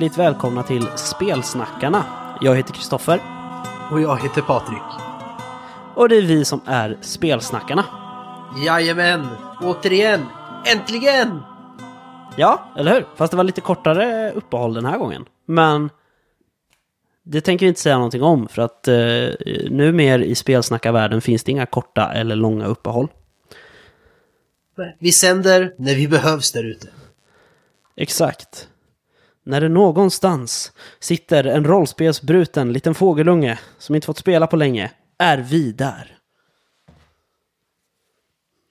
Hjärtligt välkomna till Spelsnackarna. Jag heter Kristoffer Och jag heter Patrik. och det är vi som är Spelsnackarna. Jajamän! Återigen! Äntligen! Ja, eller hur? Fast det var lite kortare uppehåll den här gången. Men det tänker vi inte säga någonting om för att eh, nu mer i spelsnackarvärlden finns det inga korta eller långa uppehåll. Vi sänder när vi behövs där ute. Exakt. När det någonstans sitter en rollspelsbruten liten fågelunge som inte fått spela på länge, är vi där.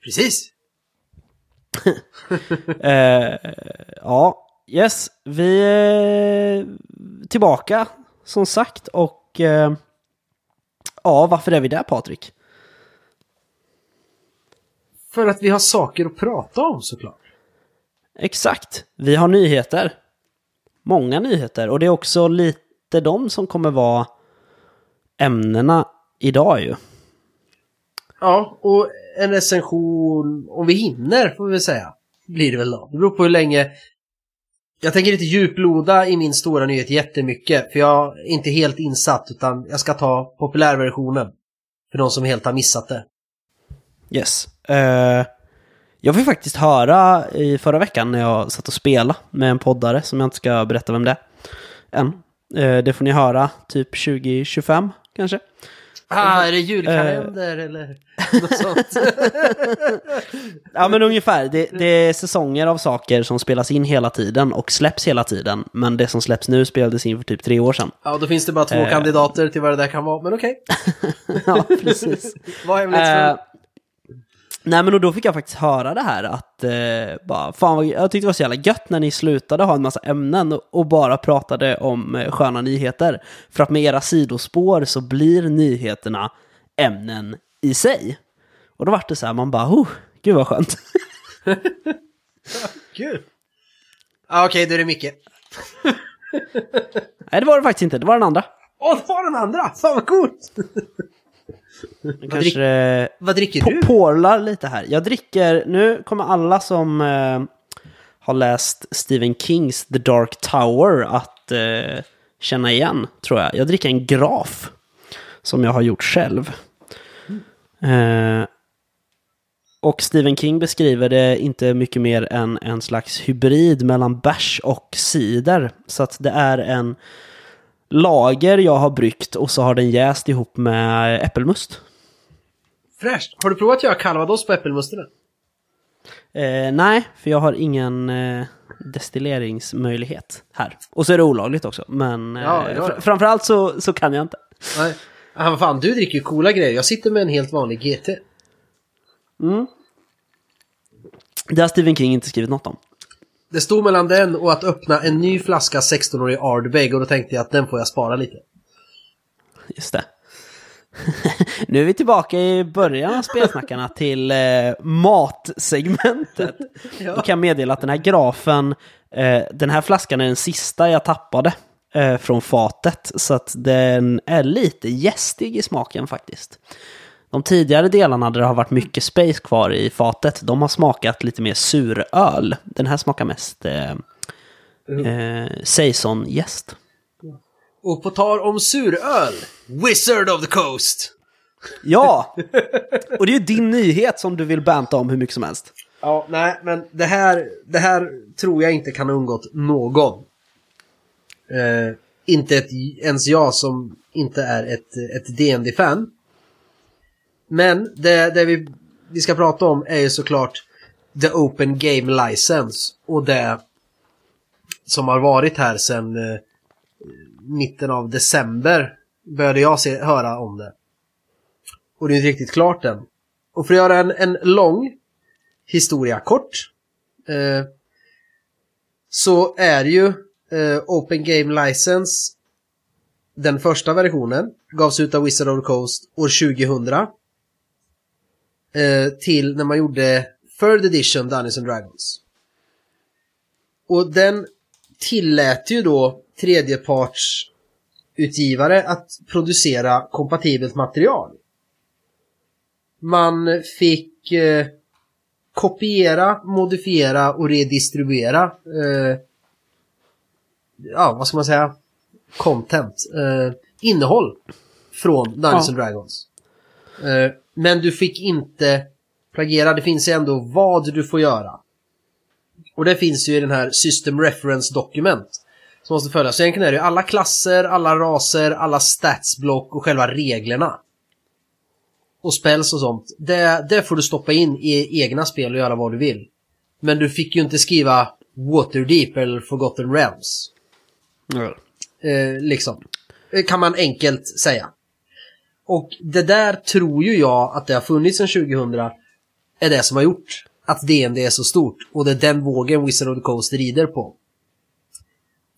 Precis! Eh, ja, yes, vi är tillbaka som sagt och eh, ja, varför är vi där Patrik? För att vi har saker att prata om såklart. Exakt, vi har nyheter. Många nyheter och det är också lite de som kommer vara ämnena idag ju. Ja, och en recension, om vi hinner får vi säga, blir det väl då. Det beror på hur länge... Jag tänker inte djuploda i min stora nyhet jättemycket, för jag är inte helt insatt, utan jag ska ta populärversionen. För de som helt har missat det. Yes. Eh, jag fick faktiskt höra i förra veckan när jag satt och spelade med en poddare som jag inte ska berätta vem det är än. Eh, det får ni höra typ 2025 kanske. Ah, är det julkalender eller något sånt? Ja men ungefär. Det, det är säsonger av saker som spelas in hela tiden och släpps hela tiden. Men det som släpps nu spelades in för typ tre år sedan. Ja, då finns det bara två Eh. kandidater till vad det där kan vara, men okej. ja, precis. Vad hemligt Eh, nej men och då fick jag faktiskt höra det här att eh, bara, fan vad, jag tyckte det var så jävla gött när ni slutade ha en massa ämnen och, och bara pratade om eh, sköna nyheter. För att med era sidospår så blir nyheterna ämnen i sig. Och då vart det så här, man bara, oh, gud vad skönt. Kul! Ah, okej, då är det Micke. nej det var det faktiskt inte, det var den andra. Åh, det var den andra! Fan vad coolt! Kanske eh, Vad dricker du? porlar lite här. Jag dricker, nu kommer alla som eh, har läst Stephen Kings The Dark Tower att eh, känna igen, tror jag. Jag dricker en graf som jag har gjort själv. Eh, och Stephen King beskriver det inte mycket mer än en slags hybrid mellan bärs och cider. Så att det är en lager jag har bryggt och så har den jäst ihop med äppelmust. Fräscht! Har du provat att göra calvados på äppelmusten? Eh, nej, för jag har ingen eh, destilleringsmöjlighet här. Och så är det olagligt också, men eh, Ja, ja. fr- framförallt så, så kan jag inte. Nej. Ah, vad fan, du dricker ju coola grejer. Jag sitter med en helt vanlig GT. Det har Stephen King inte skrivit något om. Det stod mellan den och att öppna en ny flaska 16-årig Ardbeg och då tänkte jag att den får jag spara lite. Just det. nu är vi tillbaka i början av spelsnackarna till eh, matsegmentet. Då kan jag meddela att den här grafen, eh, den här flaskan är den sista jag tappade eh, från fatet. Så att den är lite gästig i smaken faktiskt. De tidigare delarna där det har varit mycket space kvar i fatet, de har smakat lite mer suröl. Den här smakar mest eh, eh, saison-jäst. Och på tal om suröl, Wizard of the Coast! Ja! Och det är ju din nyhet som du vill banta om hur mycket som helst. Ja, nej, men det här, det här tror jag inte kan ha undgått någon. Eh, inte ett, ens jag som inte är ett, ett dd fan men det, det vi, vi ska prata om är ju såklart The Open Game License och det som har varit här sedan eh, mitten av december började jag se, höra om det. Och det är inte riktigt klart än. Och för att göra en, en lång historia kort. Eh, så är ju eh, Open Game License den första versionen gavs ut av Wizard of the Coast år 2000. Eh, till när man gjorde Third Edition Dungeons and Dragons. Och den tillät ju då tredjepartsutgivare att producera kompatibelt material. Man fick eh, kopiera, modifiera och redistribuera eh, ja vad ska man säga, content, eh, innehåll från Dungeons Ja. and Dragons. Eh, men du fick inte plagiera, det finns ju ändå vad du får göra. Och det finns ju i den här System Reference Document som måste följas. Så egentligen är det ju alla klasser, alla raser, alla statsblock och själva reglerna. Och spells och sånt. Det, det får du stoppa in i egna spel och göra vad du vill. Men du fick ju inte skriva Waterdeep eller Forgotten Realms. Eh, liksom. Det kan man enkelt säga. Och det där tror ju jag att det har funnits sedan 2000 är det som har gjort att DND är så stort. Och det är den vågen Wizard of the Coast rider på.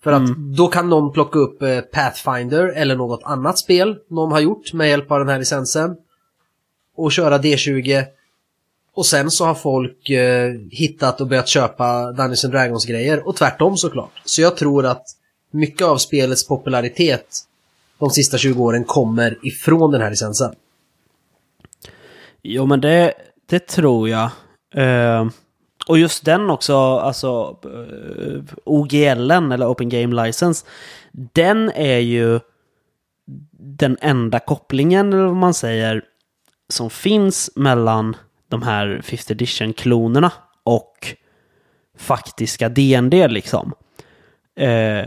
För att då kan någon plocka upp eh, Pathfinder eller något annat spel någon har gjort med hjälp av den här licensen. Och köra D20. Och sen så har folk eh, hittat och börjat köpa Dungeons and Dragons grejer. Och tvärtom såklart. Så jag tror att mycket av spelets popularitet de sista 20 åren kommer ifrån den här licensen. Jo, men det, det tror jag. Eh, och just den också, alltså eh, OGLen eller Open Game License, den är ju den enda kopplingen, eller vad man säger, som finns mellan de här 5th edition-klonerna och faktiska DND liksom. Eh,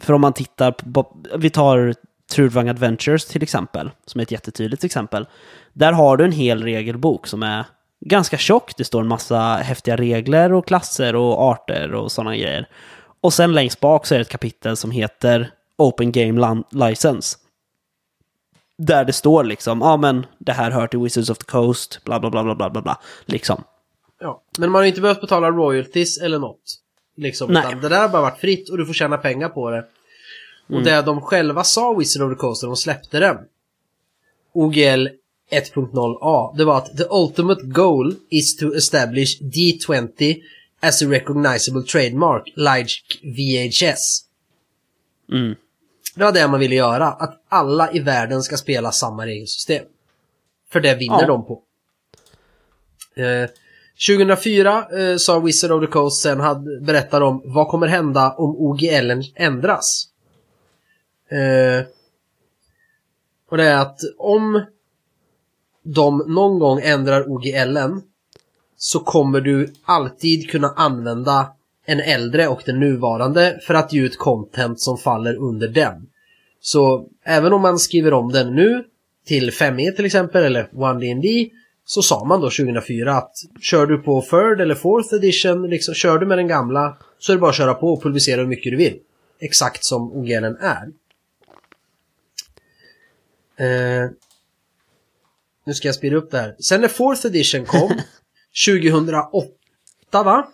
för om man tittar på, vi tar Trudvang Adventures till exempel, som är ett jättetydligt exempel. Där har du en hel regelbok som är ganska tjock. Det står en massa häftiga regler och klasser och arter och sådana grejer. Och sen längst bak så är det ett kapitel som heter Open Game License. Där det står liksom, ja ah, men det här hör till Wizards of the Coast, bla bla bla bla bla bla bla. Liksom. Ja. Men man har inte behövt betala royalties eller något. Liksom, Nej. utan det där har bara varit fritt och du får tjäna pengar på det. Och det de själva sa Wizard of the Coast när de släppte den. OGL 1.0a. Det var att the ultimate goal is to establish D20 as a recognizable trademark like VHS. Mm. Det var det man ville göra. Att alla i världen ska spela samma regelsystem. För det vinner Ja. de på. Eh, 2004 eh, sa Wizard of the Coast sen hade, berättade om vad kommer hända om OGL ändras. Eh, och det är att om de någon gång ändrar OGLen så kommer du alltid kunna använda en äldre och den nuvarande för att ge ut content som faller under den. Så även om man skriver om den nu till 5e till exempel eller 1DnD så sa man då 2004 att kör du på third eller fourth edition, liksom, kör du med den gamla så är det bara att köra på och publicera hur mycket du vill. Exakt som OGLen är. Eh, nu ska jag spela upp det här. Sen när fourth edition kom 2008 va?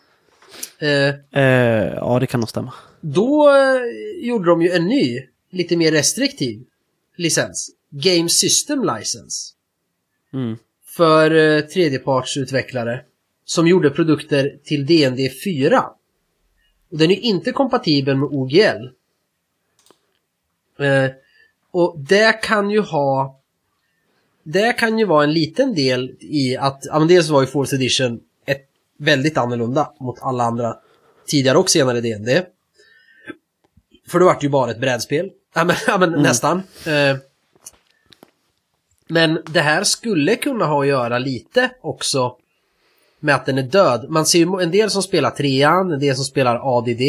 Eh, Eh, ja, det kan nog stämma. då eh, gjorde de ju en ny, lite mer restriktiv licens. Game System License. Mm. För eh, tredjepartsutvecklare. Som gjorde produkter till DND 4. Och den är inte kompatibel med OGL. Eh, och det kan ju ha... Det kan ju vara en liten del i att, ja men dels var ju 4th edition ett väldigt annorlunda mot alla andra tidigare och senare DND. För då vart det ju bara ett brädspel. Ja men, ja, men nästan. Eh, men det här skulle kunna ha att göra lite också med att den är död. Man ser ju en del som spelar trean, en del som spelar ADD.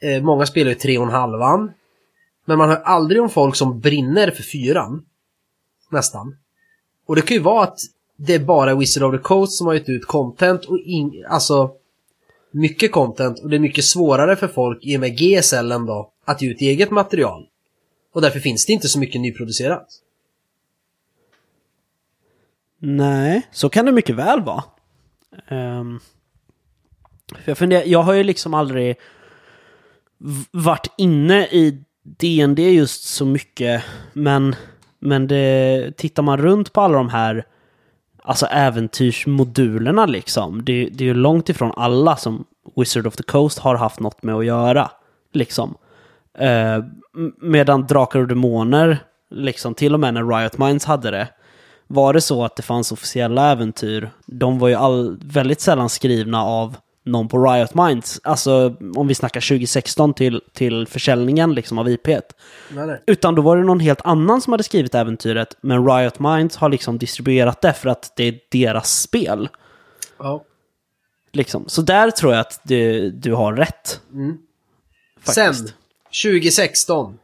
Eh, många spelar ju tre och en halvan. Men man hör aldrig om folk som brinner för fyran. Nästan. Och det kan ju vara att det är bara Wizard of the Coast som har gett ut content och in, alltså mycket content och det är mycket svårare för folk i och med GSLen då att ge ut eget material. Och därför finns det inte så mycket nyproducerat. Nej, så kan det mycket väl vara. Um, för jag, funderar, jag har ju liksom aldrig varit inne i DND just så mycket, men, men det, tittar man runt på alla de här alltså äventyrsmodulerna liksom, det, det är ju långt ifrån alla som Wizard of the Coast har haft något med att göra. Liksom. Eh, medan Drakar och Demoner, liksom till och med när Riot Minds hade det, var det så att det fanns officiella äventyr, de var ju all, väldigt sällan skrivna av någon på Riot Minds. Alltså om vi snackar 2016 till, till försäljningen liksom av IP. Utan då var det någon helt annan som hade skrivit äventyret, men Riot Minds har liksom distribuerat det för att det är deras spel. Ja. Liksom. Så där tror jag att du, du har rätt. Sen, Faktiskt. 2016,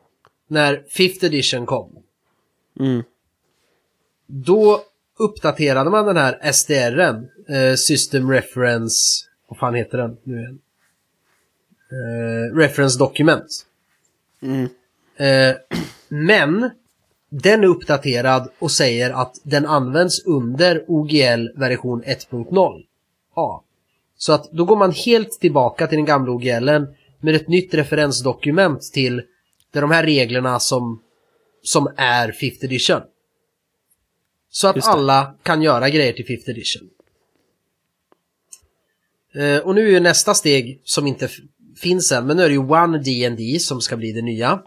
när 5th edition kom, Mm. då uppdaterade man den här SDRen, eh, System Reference, vad fan heter den nu igen? Eh, reference Document. Mm. Eh, men den är uppdaterad och säger att den används under OGL version 1.0. Ja. Så att då går man helt tillbaka till den gamla OGLen med ett nytt referensdokument till det är de här reglerna som, som är 5th edition. Så att alla kan göra grejer till 5th edition. Eh, och nu är ju nästa steg som inte finns än, men nu är det ju One D&D som ska bli det nya.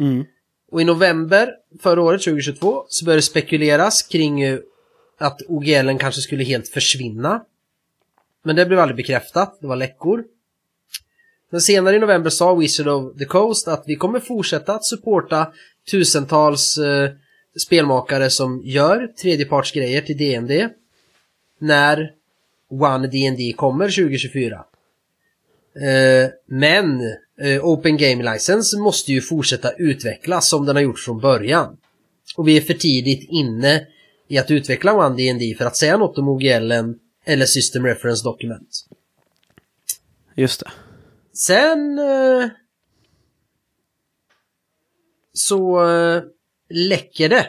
Mm. Och i november förra året, 2022, så började det spekuleras kring att OGLen kanske skulle helt försvinna. Men det blev aldrig bekräftat, det var läckor. Men senare i november sa Wizard of the Coast att vi kommer fortsätta att supporta tusentals eh, spelmakare som gör tredjepartsgrejer till D&D när One D&D kommer 2024. Eh, men eh, Open Game License måste ju fortsätta utvecklas som den har gjort från början. Och vi är för tidigt inne i att utveckla One D&D för att säga något om OGLen eller System Reference Document. Just det. Sen eh, så läcker det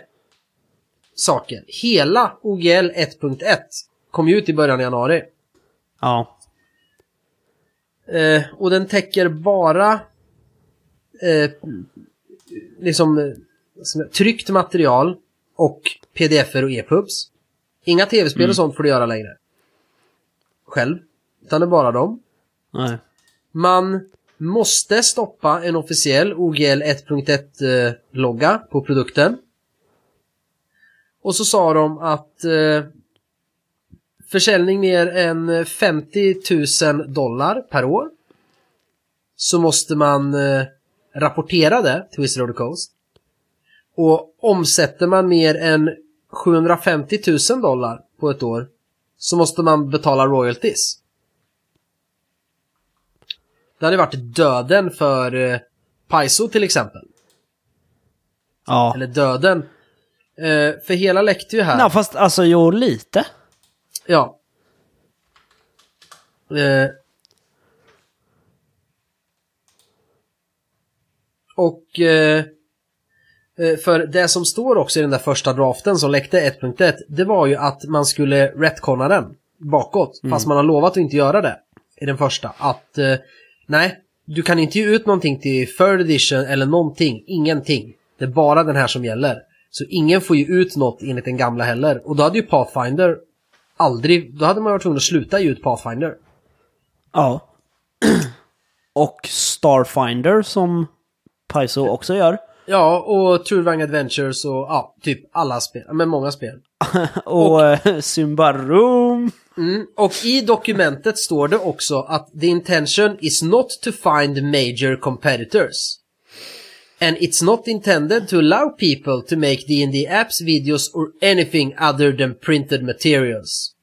saker. Hela OGL 1.1 kom ju ut i början av januari. Ja. Eh, och den täcker bara eh, liksom eh, som- tryckt material och pdf-er och e-pubs. Inga tv-spel och sånt får du göra längre. Själv. Utan det är bara dem. Nej. Man måste stoppa en officiell OGL 1.1-logga på produkten. Och så sa de att eh, försäljning mer än 50 000 dollar per år så måste man eh, rapportera det till Wizard of the Coast. Och omsätter man mer än 750 000 dollar på ett år så måste man betala royalties. Det hade varit döden för eh, Paizo till exempel. Ja. Eller döden. Eh, för hela läckte ju här. Nej, fast alltså jo, lite. Ja. Eh. Och eh, eh, för det som står också i den där första draften som läckte 1.1 det var ju att man skulle retconna den bakåt. Fast man har lovat att inte göra det i den första. Att eh, nej, du kan inte ge ut någonting till third edition eller någonting. Ingenting. Det är bara den här som gäller. Så ingen får ju ut något enligt den gamla heller. Och då hade ju Pathfinder aldrig, då hade man varit tvungen att sluta ge ut Pathfinder. Ja. Och Starfinder som Paizo också gör. Ja, och Trudvang Adventures och ja, typ alla spel, men många spel. Och, eh, Symbaroom. Mm. Och i dokumentet står det också att the intention is not to find major competitors. And it's not intended to allow people to make D&D apps, videos or anything other than printed materials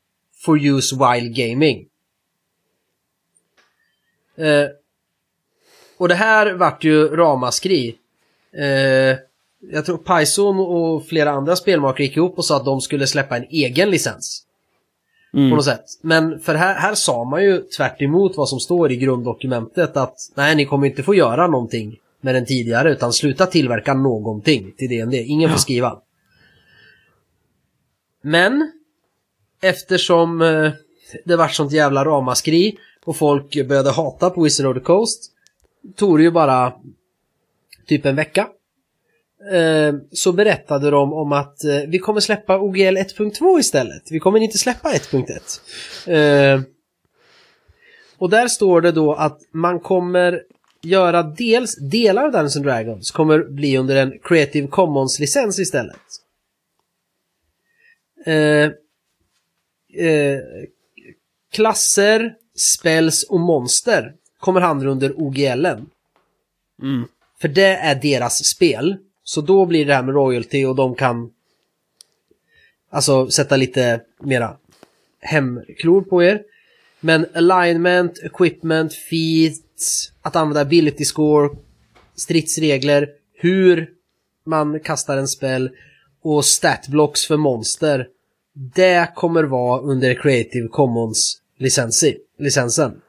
for use while gaming. Eh, och det här vart ju ramaskri. Eh, jag tror Python och flera andra spelmakare gick ihop och sa att de skulle släppa en egen licens. På något sätt. Men för här, här sa man ju tvärt emot vad som står i grunddokumentet att nej, ni kommer inte få göra någonting med den tidigare utan sluta tillverka någonting till D&D. Ingen får skriva. Men eftersom eh, det var sånt jävla ramaskri och folk började hata på Wizard of the Coast tog det ju bara typ en vecka. Eh, så berättade de om att eh, vi kommer släppa OGL 1.2 istället. Vi kommer inte släppa 1.1. Eh, och där står det då att man kommer göra dels delar av Dungeons Dragons kommer bli under en Creative Commons-licens istället. Eh, eh, klasser, spells och monster kommer hamna under OGLen. Mm. För det är deras spel. Så då blir det här med royalty och de kan alltså sätta lite mera hemklor på er. Men alignment, equipment, feats, att använda ability score, stridsregler, hur man kastar en spel och statblocks för monster. Det kommer vara under Creative Commons licensi, licensen.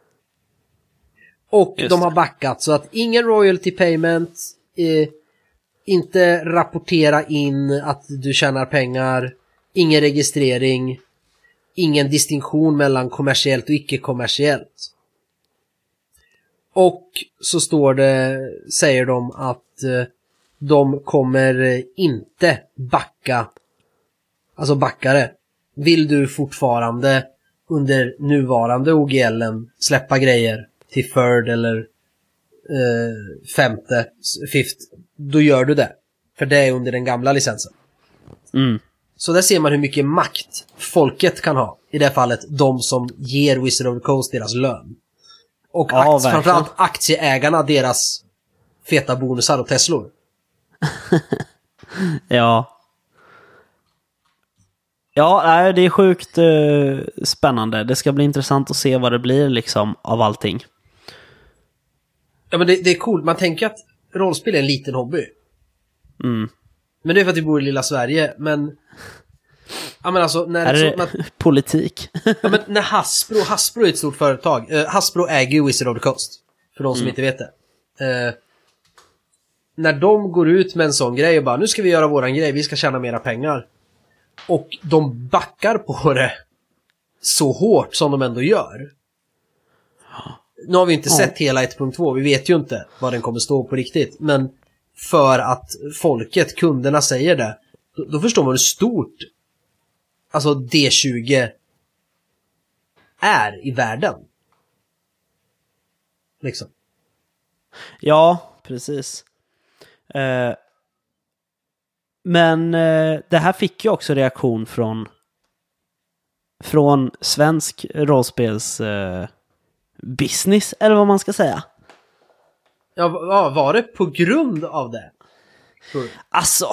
Och Just de har backat så att ingen royalty payment, eh, inte rapportera in att du tjänar pengar, ingen registrering, ingen distinktion mellan kommersiellt och icke-kommersiellt. Och så står det, säger de att eh, de kommer inte backa, alltså backa det. Vill du fortfarande under nuvarande OGLen släppa grejer till third eller eh, femte, fifth, då gör du det. För det är under den gamla licensen. Mm. Så där ser man hur mycket makt folket kan ha. I det fallet de som ger Wizard of the Coast deras lön. Och Ja, akt- verkligen. framförallt aktieägarna deras feta bonusar och Teslor. Ja. Ja, nej, det är sjukt eh, spännande. Det ska bli intressant att se vad det blir liksom av allting. Ja men det, det är coolt, man tänker att rollspel är en liten hobby. Mm. Men det är för att vi bor i lilla Sverige, men... Ja men alltså när, Här är det politik. ja, men när Hasbro, Hasbro är ett stort företag. Eh, Hasbro äger ju Wizard of the Coast. För de som inte vet det. Eh, när de går ut med en sån grej och bara nu ska vi göra våran grej, vi ska tjäna mera pengar. Och de backar på det så hårt som de ändå gör. Nu har vi inte Ja. sett hela 1.2, vi vet ju inte vad den kommer stå på riktigt. Men för att folket, kunderna säger det, då, då förstår man hur stort alltså D20 är i världen. Liksom. Ja, precis. Eh, men eh, det här fick ju också reaktion från från svensk rollspels eh, business, eller vad man ska säga. Ja, va- ja, var det på grund av det? Alltså,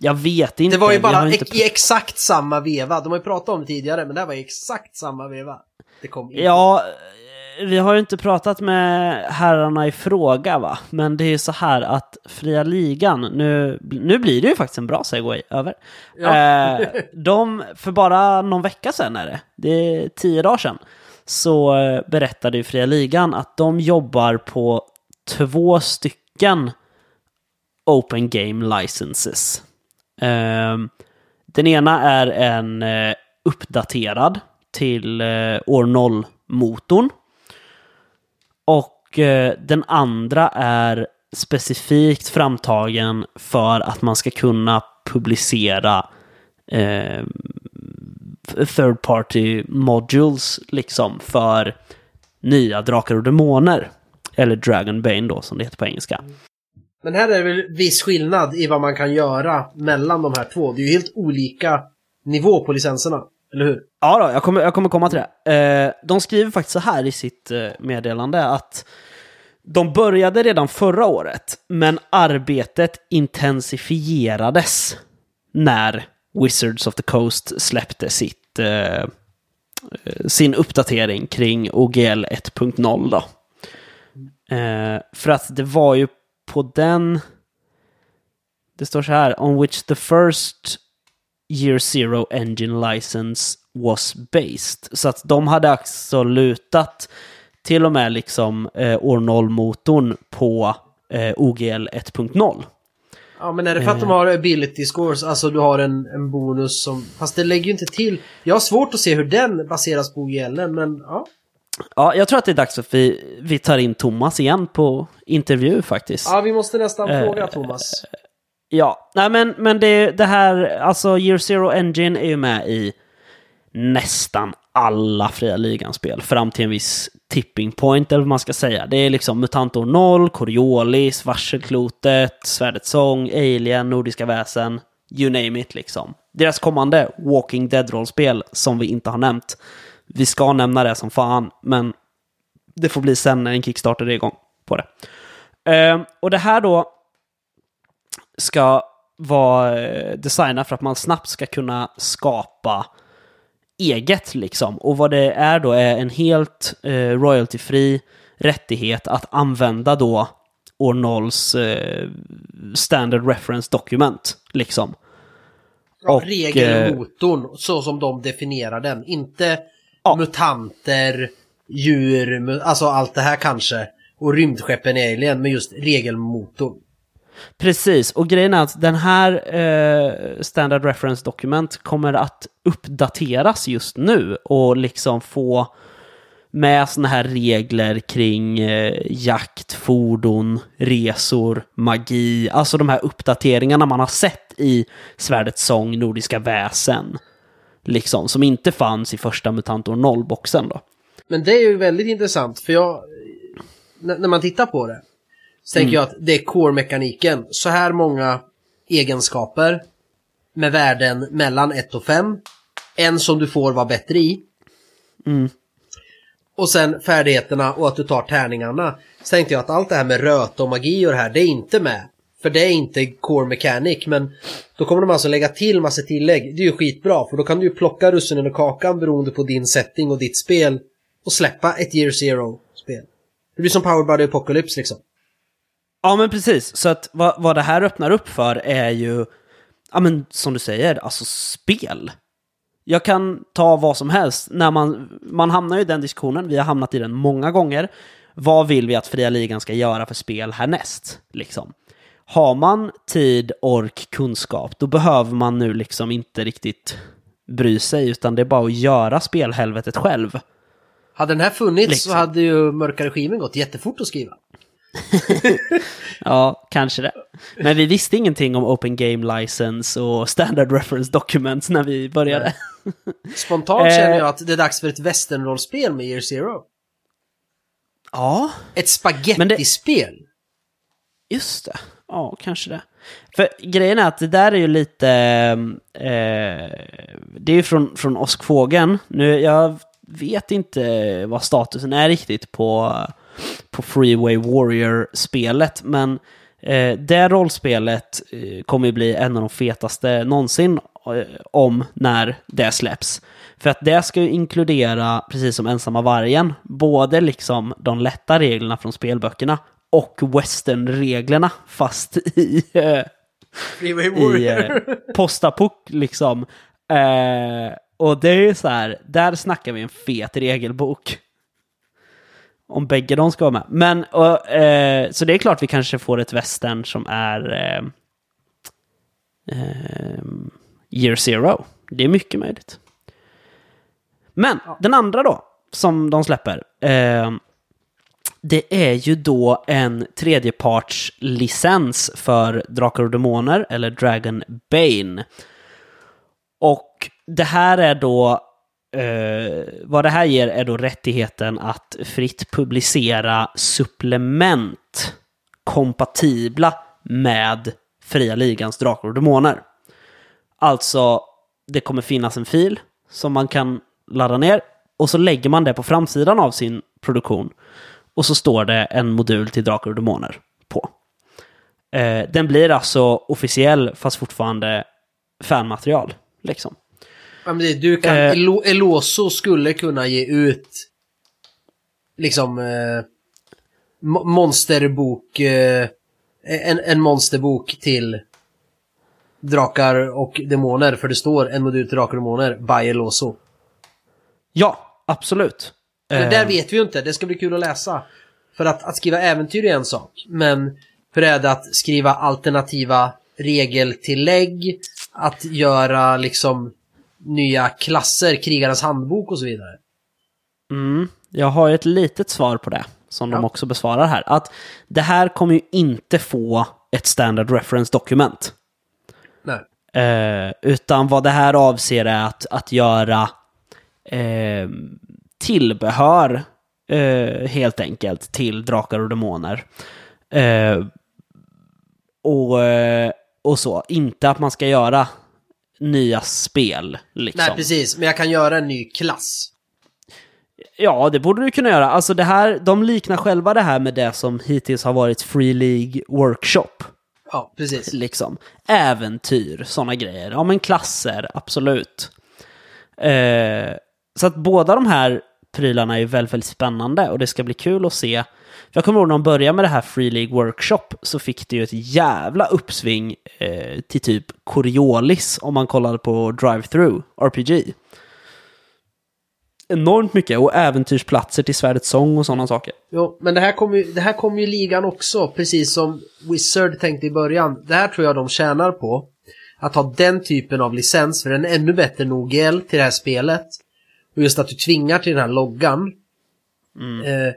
jag vet inte. Det var ju bara inte i exakt samma veva. De har ju pratat om det tidigare, men det här var i exakt samma veva. Det kom in. Ja, vi har ju inte pratat med herrarna i fråga va, men det är ju så här att Fria Ligan, nu, nu blir det ju faktiskt en bra segway över. Ja. Eh, de, för bara någon vecka sedan är det, det är tio dagar sedan, så eh, berättade ju Fria Ligan att de jobbar på två stycken Open Game Licenses. Ehm, den ena är en eh, uppdaterad till eh, år 0-motorn. Och eh, den andra är specifikt framtagen för att man ska kunna publicera eh, third party modules liksom för nya Drakar och Demoner. Eller Dragonbane då som det heter på engelska. Men här är det väl viss skillnad i vad man kan göra mellan de här två. Det är ju helt olika nivå på licenserna. Eller hur? Ja, då, jag, kommer, jag kommer komma till det. Eh, de skriver faktiskt så här i sitt eh, meddelande att de började redan förra året, men arbetet intensifierades när Wizards of the Coast släppte sitt, eh, eh sin uppdatering kring OGL 1.0. Eh, för att det var ju på den... Det står så här, on which the first year zero engine license was based. Så att de hade alltså lutat till och med liksom eh, år 0-motorn på eh, OGL 1.0. Ja, men är det för att de har ability scores, alltså du har en, en bonus som... Fast det lägger ju inte till... Jag har svårt att se hur den baseras på OGL, men ja. Ja, jag tror att det är dags att vi, vi tar in Thomas igen på intervju faktiskt. Ja, vi måste nästan Eh, fråga Thomas. Ja, nej men, men det, det här, alltså Year Zero Engine är ju med i nästan alla fria ligan-spel fram till en viss tipping point eller vad man ska säga. Det är liksom Mutantor 0, Coriolis, Varselklotet, Svärdets sång, Alien, Nordiska väsen, you name it liksom. Deras kommande Walking Dead-rollspel som vi inte har nämnt. Vi ska nämna det som fan, men det får bli sen när en Kickstarter är igång på det. Eh, och det här då ska vara eh, designat för att man snabbt ska kunna skapa eget liksom. Och vad det är då är en helt eh, royaltyfri rättighet att använda då år nolls eh, standard reference document liksom. Ja, Och, regelmotorn, så som de definierar den. Inte Ja. mutanter, djur, alltså allt det här kanske. Och rymdskeppen i Alien, men just regelmotorn. Precis, och grejen är att den här eh, Standard Reference Document kommer att uppdateras just nu och liksom få med såna här regler kring eh, jakt, fordon, resor, magi, alltså de här uppdateringarna man har sett i Svärdets sång, Nordiska väsen, liksom, som inte fanns i första Mutantor 0-boxen då. Men det är ju väldigt intressant, för jag... När, man tittar på det. Så tänker jag att det är core-mekaniken. Så här många egenskaper. Med värden mellan 1 och 5. En som du får vara bättre i. Mm. Och sen färdigheterna och att du tar tärningarna. Så tänkte jag att allt det här med röta och magi och det här, det är inte med. För det är inte core mechanic, men då kommer de alltså lägga till massa tillägg. Det är ju skitbra, för då kan du ju plocka russinen och kakan beroende på din setting och ditt spel. Och släppa ett year zero-spel. Det blir som Power by the Apocalypse liksom. Ja, men precis. Så att vad, vad det här öppnar upp för är ju, ja men som du säger, alltså spel. Jag kan ta vad som helst. När man, man hamnar ju i den diskussionen, vi har hamnat i den många gånger. Vad vill vi att fria ligan ska göra för spel härnäst? Liksom. Har man tid, ork, kunskap, då behöver man nu liksom inte riktigt bry sig, utan det är bara att göra spelhelvetet själv. Hade den här funnits Liksom. så hade ju mörka regimen gått jättefort att skriva. Ja, kanske det. Men vi visste ingenting om Open Game License och Standard Reference Documents när vi började. Spontant Eh. känner jag att det är dags för ett westernrollspel med year zero. Ja, Ett spagettispel. just det. Ja, kanske det. För grejen är att det där är ju lite... Eh, det är ju från, från Åskfågeln. Nu, jag vet inte vad statusen är riktigt på, på Freeway Warrior-spelet, men eh, det rollspelet eh, kommer ju bli en av de fetaste någonsin eh, om när det släpps. För att det ska ju inkludera, precis som Ensamma Vargen, både liksom de lätta reglerna från spelböckerna och western-reglerna, fast i, eh, Freeway i eh, postapok liksom. Eh, och det är ju så här, där snackar vi en fet regelbok. Om bägge de ska vara med. Men, och, eh, så det är klart vi kanske får ett western som är eh, eh, year zero. Det är mycket möjligt. Men den andra då, som de släpper. Det är ju då en tredjepartslicens för Drakar och Demoner, eller Dragon Bane. Och det här är då, eh, vad det här ger är då rättigheten att fritt publicera supplement kompatibla med Fria Ligans Drakar och Demoner. Alltså, det kommer finnas en fil som man kan ladda ner och så lägger man det på framsidan av sin produktion. Och så står det en modul till Drakar och Demoner på. Eh, den blir alltså officiell fast fortfarande fanmaterial. Liksom. Ja, men det, du kan, Eh. Elo- Eloso skulle kunna ge ut liksom eh, mo- monsterbok, eh, en, en monsterbok till drakar och demoner, för det står en modul till drakar och demoner by Eloso. Ja, absolut. Men Eh, där vet vi ju inte, det ska bli kul att läsa. För att, att skriva äventyr är en sak, men hur är det att skriva alternativa regeltillägg, att göra liksom nya klasser, krigarens handbok och så vidare. Mm, jag har ju ett litet svar på det, som de Ja. också besvarar här. Att det här kommer ju inte få ett standard reference dokument. Nej. Eh, utan vad det här avser är att, att göra eh, tillbehör eh, helt enkelt till Drakar och Demoner. Eh, och, eh, och så. Inte att man ska göra nya spel. Liksom. Nej, precis. Men jag kan göra en ny klass. ja, det borde du kunna göra. Alltså det här, de liknar själva det här med det som hittills har varit Free League Workshop. Ja, precis. Liksom. Äventyr, sådana grejer. Ja, men klasser, absolut. Eh, så att båda de här prylarna är väldigt, väldigt spännande och det ska bli kul att se. Jag kommer ihåg när de började med det här Free League Workshop så fick det ju ett jävla uppsving eh, till typ Coriolis om man kollade på Drive-Through RPG. Enormt mycket och äventyrsplatser till Svärdets sång och sådana saker. Jo, men det här kommer ju, det här ju ligan också, precis som Wizard tänkte i början. Det här tror jag de tjänar på. Att ha den typen av licens, för den är ännu bättre än OGL till det här spelet. Och just att du tvingar till den här loggan. Eh,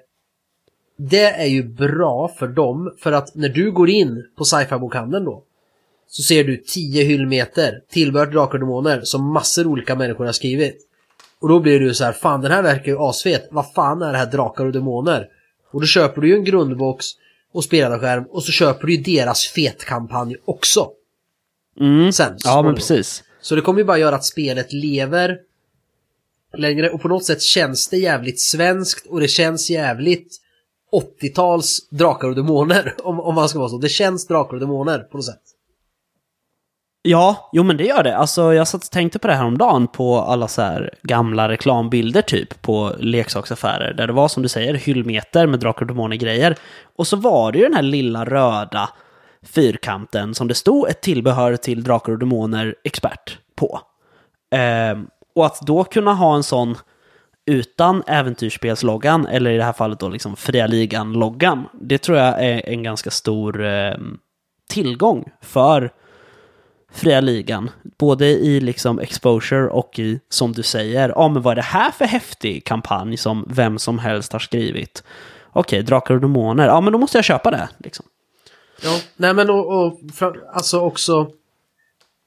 det är ju bra för dem, för att när du går in på sci-fi bokhandeln då. Så ser du 10 hyllmeter tillbehör till Drakar och Demoner som massor olika människor har skrivit. Och då blir du så här, fan den här verkar ju asfet. Vad fan är det här Drakar och Demoner? Och då köper du ju en grundbox och spelarskärm och så köper du ju deras fetkampanj också. Mm. Sen, Ja, men precis. Så det kommer ju bara göra att spelet lever längre och på något sätt känns det jävligt svenskt och det känns jävligt 80-tals Drakar och Demoner om, om man ska vara så. Det känns Drakar och Demoner på något sätt. Ja, jo men det gör det. Alltså jag satt och tänkte på det här om dagen på alla så här gamla reklambilder typ på leksaksaffärer. Där det var som du säger hyllmeter med Drakar och Demoner-grejer. Och så var det ju den här lilla röda fyrkanten som det stod ett tillbehör till Drakar och Demoner expert på. Ehm, och att då kunna ha en sån utan äventyrsspelsloggan, eller i det här fallet då liksom Fria Ligan-loggan, det tror jag är en ganska stor ehm, tillgång för fria ligan. Både i liksom exposure och i, som du säger, ja men vad är det här för häftig kampanj som vem som helst har skrivit? Okej, Drakar och Demoner, ja men då måste jag köpa det. Liksom. Ja, nej men och, och för, alltså också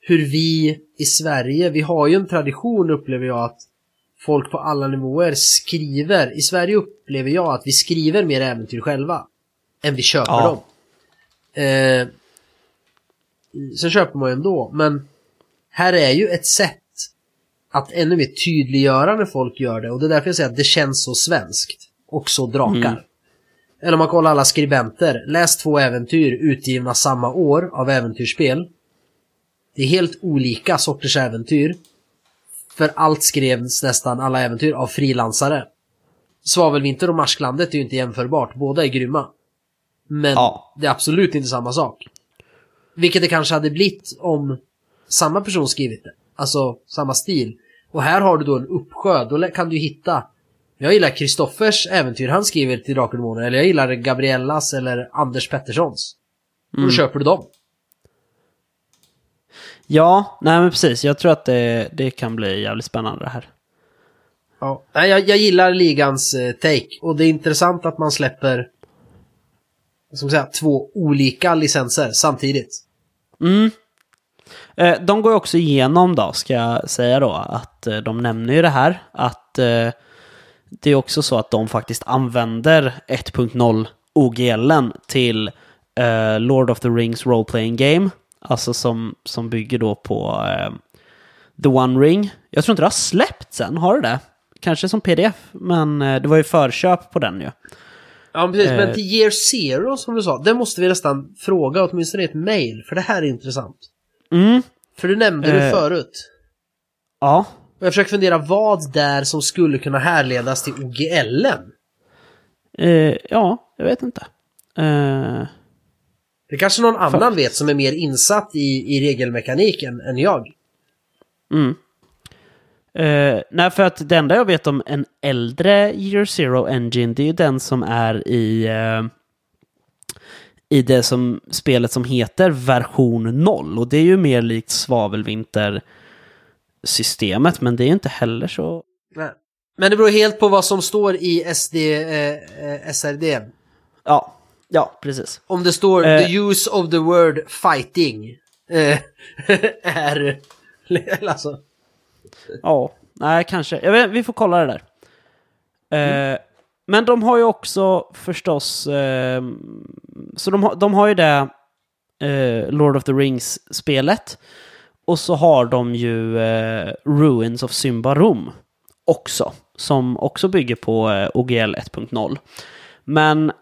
hur vi i Sverige, vi har ju en tradition upplever jag att folk på alla nivåer skriver. I Sverige upplever jag att vi skriver mer äventyr själva än vi köper Ja. dem. Eh, sen köper man ju ändå, men här är ju ett sätt att ännu mer tydliggöra när folk gör det och det är därför jag säger att det känns så svenskt och så drakar. Mm. Eller om man kollar alla skribenter, läs två äventyr utgivna samma år av äventyrsspel. Det är helt olika sorters äventyr. För allt skrevs nästan alla äventyr av frilansare. Svavelvinter och Marsklandet är ju inte jämförbart, båda är grymma. Men Ja. det är absolut inte samma sak. Vilket det kanske hade blivit om samma person skrivit det. Alltså samma stil. Och här har du då en uppsjö, då kan du hitta jag gillar Kristoffers äventyr han skriver till Drakar eller jag gillar Gabriellas eller Anders Petterssons. Och då köper du dem. Ja, nej men precis. Jag tror att det, det kan bli jävligt spännande det här. Ja. Nej, jag, jag gillar ligans eh, take. Och det är intressant att man släpper man säga, två olika licenser samtidigt. Mm. Eh, De går ju också igenom då, ska jag säga då, att eh, de nämner ju det här, att eh, det är också så att de faktiskt använder 1.0 OGLen till eh, Lord of the Rings Role Playing Game, alltså som, som bygger då på eh, The One Ring. Jag tror inte det har släppts än, har det det? Kanske som pdf, men eh, det var ju förköp på den ju. Ja, precis. Eh. Men till Year Zero, som du sa, det måste vi nästan fråga åtminstone i ett mail, för det här är intressant. Mm, För du nämnde det Eh. förut. ja. Och jag försöker fundera vad där som skulle kunna härledas till OGLen. Eh, ja, jag vet inte. Det kanske någon annan vet som är mer insatt i, i regelmekaniken än jag. Mm. Eh, nej, för att det enda jag vet om en äldre Year Zero Engine, det är ju den som är i, eh, i det som spelet som heter version 0. Och det är ju mer likt svavelvinter-systemet, men det är ju inte heller så... Nej. Men det beror helt på vad som står i SD, eh, eh, SRD. Ja, ja, precis. Om det står Eh. the use of the word fighting eh, är... Alltså, Ja, nej, kanske. Jag vet, vi får kolla det där. Eh, men de har ju också förstås... Eh, så de, har- de har ju det eh, Lord of the Rings-spelet. Och så har de ju eh, Ruins of Symbarom också. som också bygger på eh, OGL 1.0. Men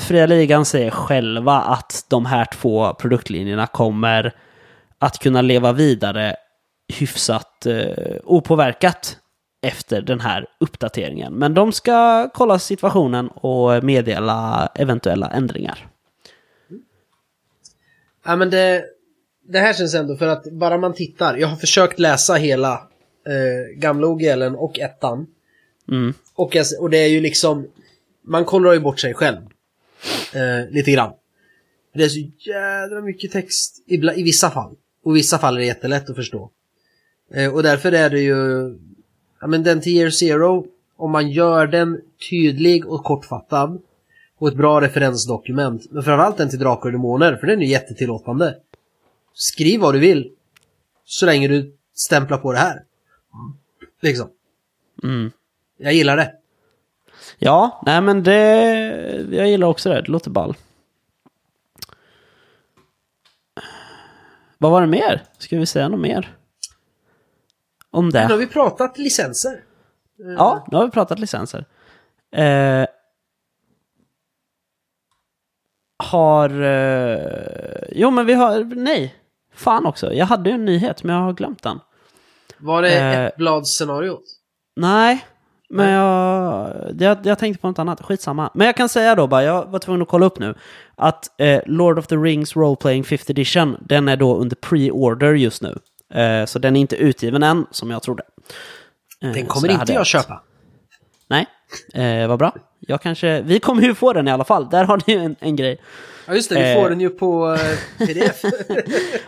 Fria Ligan säger själva att de här två produktlinjerna kommer att kunna leva vidare hyfsat eh, opåverkat efter den här uppdateringen. Men de ska kolla situationen och meddela eventuella ändringar. Ja men det, det här känns ändå för att bara man tittar. Jag har försökt läsa hela eh, gamla OGLen och ettan. Mm. Och, jag, och det är ju liksom, man kollar ju bort sig själv. Eh, lite grann. Det är så jädra mycket text i, i vissa fall. Och i vissa fall är det jättelätt att förstå. Eh, och därför är det ju, ja men den till Year Zero, om man gör den tydlig och kortfattad och ett bra referensdokument, men framförallt den till Drakar och Demoner, för den är jättetillåtande. Skriv vad du vill, så länge du stämplar på det här. Liksom. Mm. Jag gillar det. Ja, nej men det... Jag gillar också det. Det låter ball. Vad var det mer? Ska vi säga något mer? Om det? Nu har vi pratat licenser. Ja, nu har vi pratat licenser. Eh, har... Eh, jo, men vi har... Nej. Fan också. Jag hade ju en nyhet, men jag har glömt den. Var det Eh, ett bladscenariot? Nej, men jag, jag, jag tänkte på något annat. Skitsamma. Men jag kan säga då bara, jag var tvungen att kolla upp nu, att eh, Lord of the Rings Role Playing 5th Edition, den är då under pre-order just nu. Eh, så den är inte utgiven än, som jag trodde. Eh, Den kommer inte jag köpa. Nej, eh, vad bra. Jag kanske, vi kommer ju få den i alla fall. Där har ni ju en, en grej. Ja just det, vi Eh. får den ju på eh, pdf.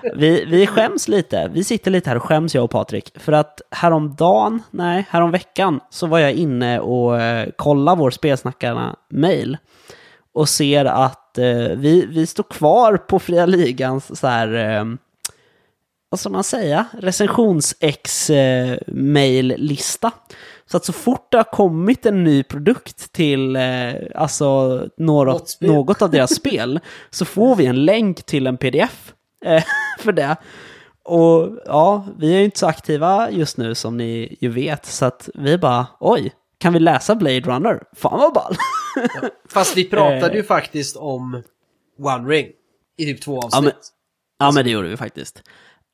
Vi, vi skäms lite. Vi sitter lite här och skäms jag och Patrik. För att häromdagen, nej, häromveckan så var jag inne och eh, kollade vår Spelsnackarna-mail. Och ser att eh, vi, vi står kvar på Fria Ligans så här, eh, vad ska man säga, recensions-ex-mail-lista. Så att så fort det har kommit en ny produkt till eh, alltså något, Något av deras spel så får vi en länk till en pdf eh, för det. Och ja, vi är ju inte så aktiva just nu som ni ju vet, så att vi bara oj, kan vi läsa Blade Runner? Fan vad ball! Fast vi pratade Eh. ju faktiskt om One Ring i typ två avsnitt. Ja, men- Ja, men det gjorde vi faktiskt.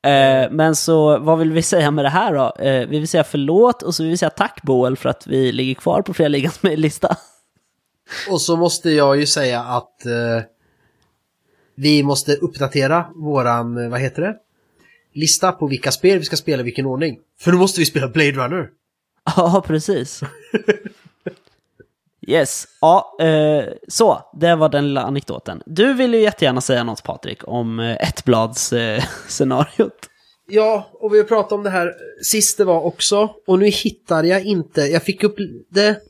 Eh, men så vad vill vi säga med det här då? Eh, vi vill säga förlåt och så vill vi säga tack Boel för att vi ligger kvar på Fria Ligans mejllista. Och så måste jag ju säga att eh, vi måste uppdatera våran, eh, vad heter det? Lista på vilka spel vi ska spela i vilken ordning. För nu måste vi spela Blade Runner. Ja, precis. Yes, ja, eh, så, det var den lilla anekdoten. Du vill ju jättegärna säga något Patrik om eh, ettblads-scenariot. Ja, och vi har pratat om det här sist det var också. Och nu hittar jag inte, jag fick upp det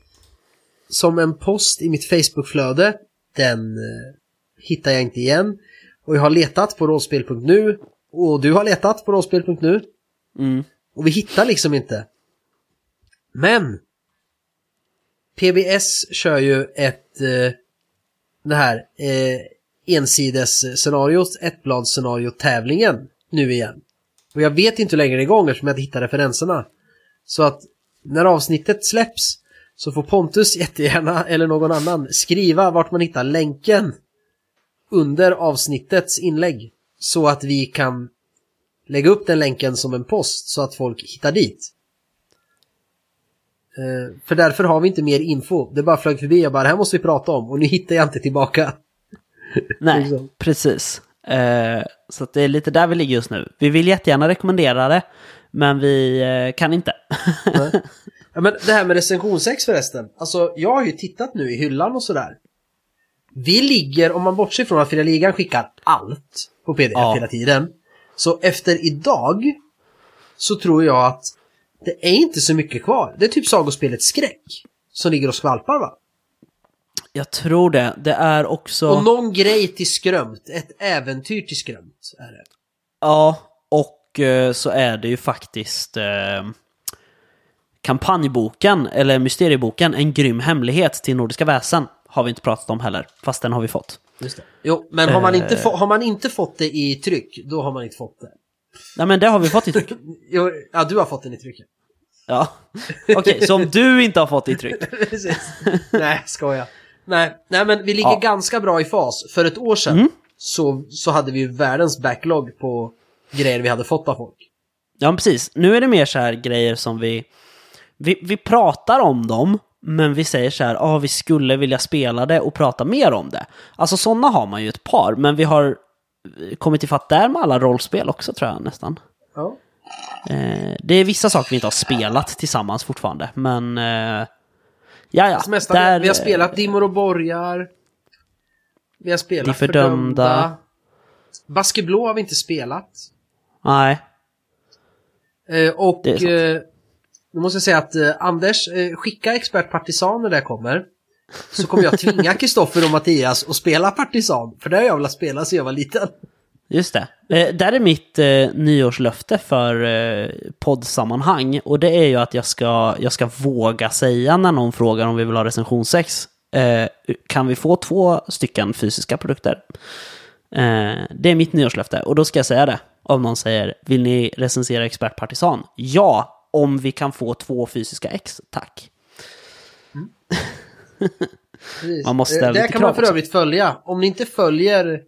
som en post i mitt Facebookflöde. Den eh, hittar jag inte igen. Och jag har letat på rollspel.nu. Och du har letat på rollspel.nu. Mm. Och vi hittar liksom inte. Men! PBS kör ju ett eh, det här eh, ensides-scenariot, ettbladsscenario-tävlingen nu igen. Och jag vet inte hur länge det är igång eftersom jag inte hittar referenserna. Så att när avsnittet släpps så får Pontus jättegärna, eller någon annan, skriva vart man hittar länken under avsnittets inlägg. Så att vi kan lägga upp den länken som en post så att folk hittar dit. Eh, för därför har vi inte mer info. Det bara flög förbi. Jag bara, det här måste vi prata om. Och nu hittar jag inte tillbaka. Nej, Liksom. precis. Eh, så det är lite där vi ligger just nu. Vi vill jättegärna rekommendera det, men vi eh, kan inte. Ja, men det här med recensionsex förresten. Alltså, jag har ju tittat nu i hyllan och sådär. Vi ligger, om man bortser från att Fria Ligan skickar allt på pdf Ja. hela tiden. Så efter idag så tror jag att det är inte så mycket kvar. Det är typ sagospelet Skräck som ligger och skvalpar va? Jag tror det. Det är också... Och någon grej till skrömt. Ett äventyr till skrömt är det. Ja, och eh, så är det ju faktiskt eh, kampanjboken, eller mysterieboken, En grym hemlighet till Nordiska väsen. Har vi inte pratat om heller, fast den har vi fått. Just det. Jo, men har man, inte Eh. har man inte fått det i tryck, då har man inte fått det. Nej men det har vi fått i tryck. Jo, ja, du har fått den i tryck. Ja. Okej, så om du inte har fått ditt tryck. Precis. Nej, skoja. Nej, nej, men vi ligger Ja. ganska bra i fas. För ett år sedan Mm. så, så hade vi ju världens backlog på grejer vi hade fått av folk. Ja, men precis. Nu är det mer så här grejer som vi... Vi, vi pratar om dem, men vi säger så här, ja, vi skulle vilja spela det och prata mer om det. Alltså sådana har man ju ett par, men vi har kommit ifatt där med alla rollspel också tror jag nästan. Ja. Eh, det är vissa saker vi inte har spelat tillsammans fortfarande, men... Eh, ja, ja. Mesta, där- vi har spelat Dimmor och borgar. Vi har spelat De fördömda. fördömda. Baskeblå har vi inte spelat. Nej. Eh, och eh, nu måste jag säga att eh, Anders, eh, skicka expert partisan när det kommer. Så kommer jag tvinga Kristoffer och Mattias att spela partisan. För det har jag velat spela sedan jag var liten. Just det. Eh, där är mitt eh, nyårslöfte för eh, poddsammanhang. Och det är ju att jag ska, jag ska våga säga när någon frågar om vi vill ha recensionsex. Eh, kan vi få två stycken fysiska produkter? Eh, det är mitt nyårslöfte. Och då ska jag säga det. Om någon säger, vill ni recensera Expert Partisan? Ja, om vi kan få två fysiska ex, tack. Precis. Man måste Eh, Det kan man för övrigt följa. Om ni inte följer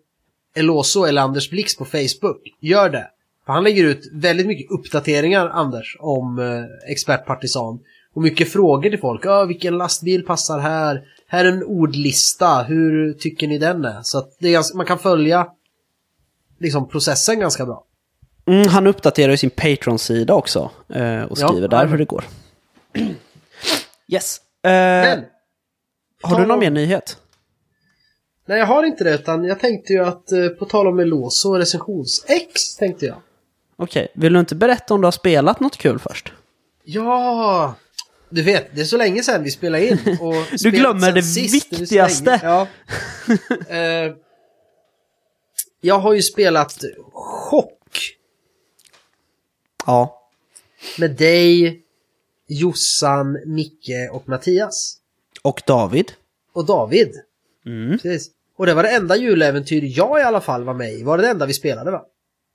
Eloso eller Anders Blix på Facebook, gör det. För han lägger ut väldigt mycket uppdateringar, Anders, om eh, Expert Partisan. Och mycket frågor till folk. Ja, vilken lastbil passar här? Här är en ordlista. Hur tycker ni den är? Så att är man kan följa liksom processen ganska bra. Mm, han uppdaterar ju sin Patreon-sida också. Eh, och Ja, skriver där ja. hur det går. Yes. Eh, Men! Har du någon mer nyhet? Nej, jag har inte det. Utan jag tänkte ju att eh, på tal om Eloso och recensions-X tänkte jag. Okej, vill du inte berätta om du har spelat något kul först? Ja! Du vet, det är så länge sedan vi spelade in. Och spelat glömmer det sist, viktigaste. Ja. Eh, jag har ju spelat Chock Ja. med dig, Jossan, Micke och Mattias. Och David? Och David. Mm. Precis. Och det var det enda juläventyr jag i alla fall var med i. Var det det enda vi spelade va?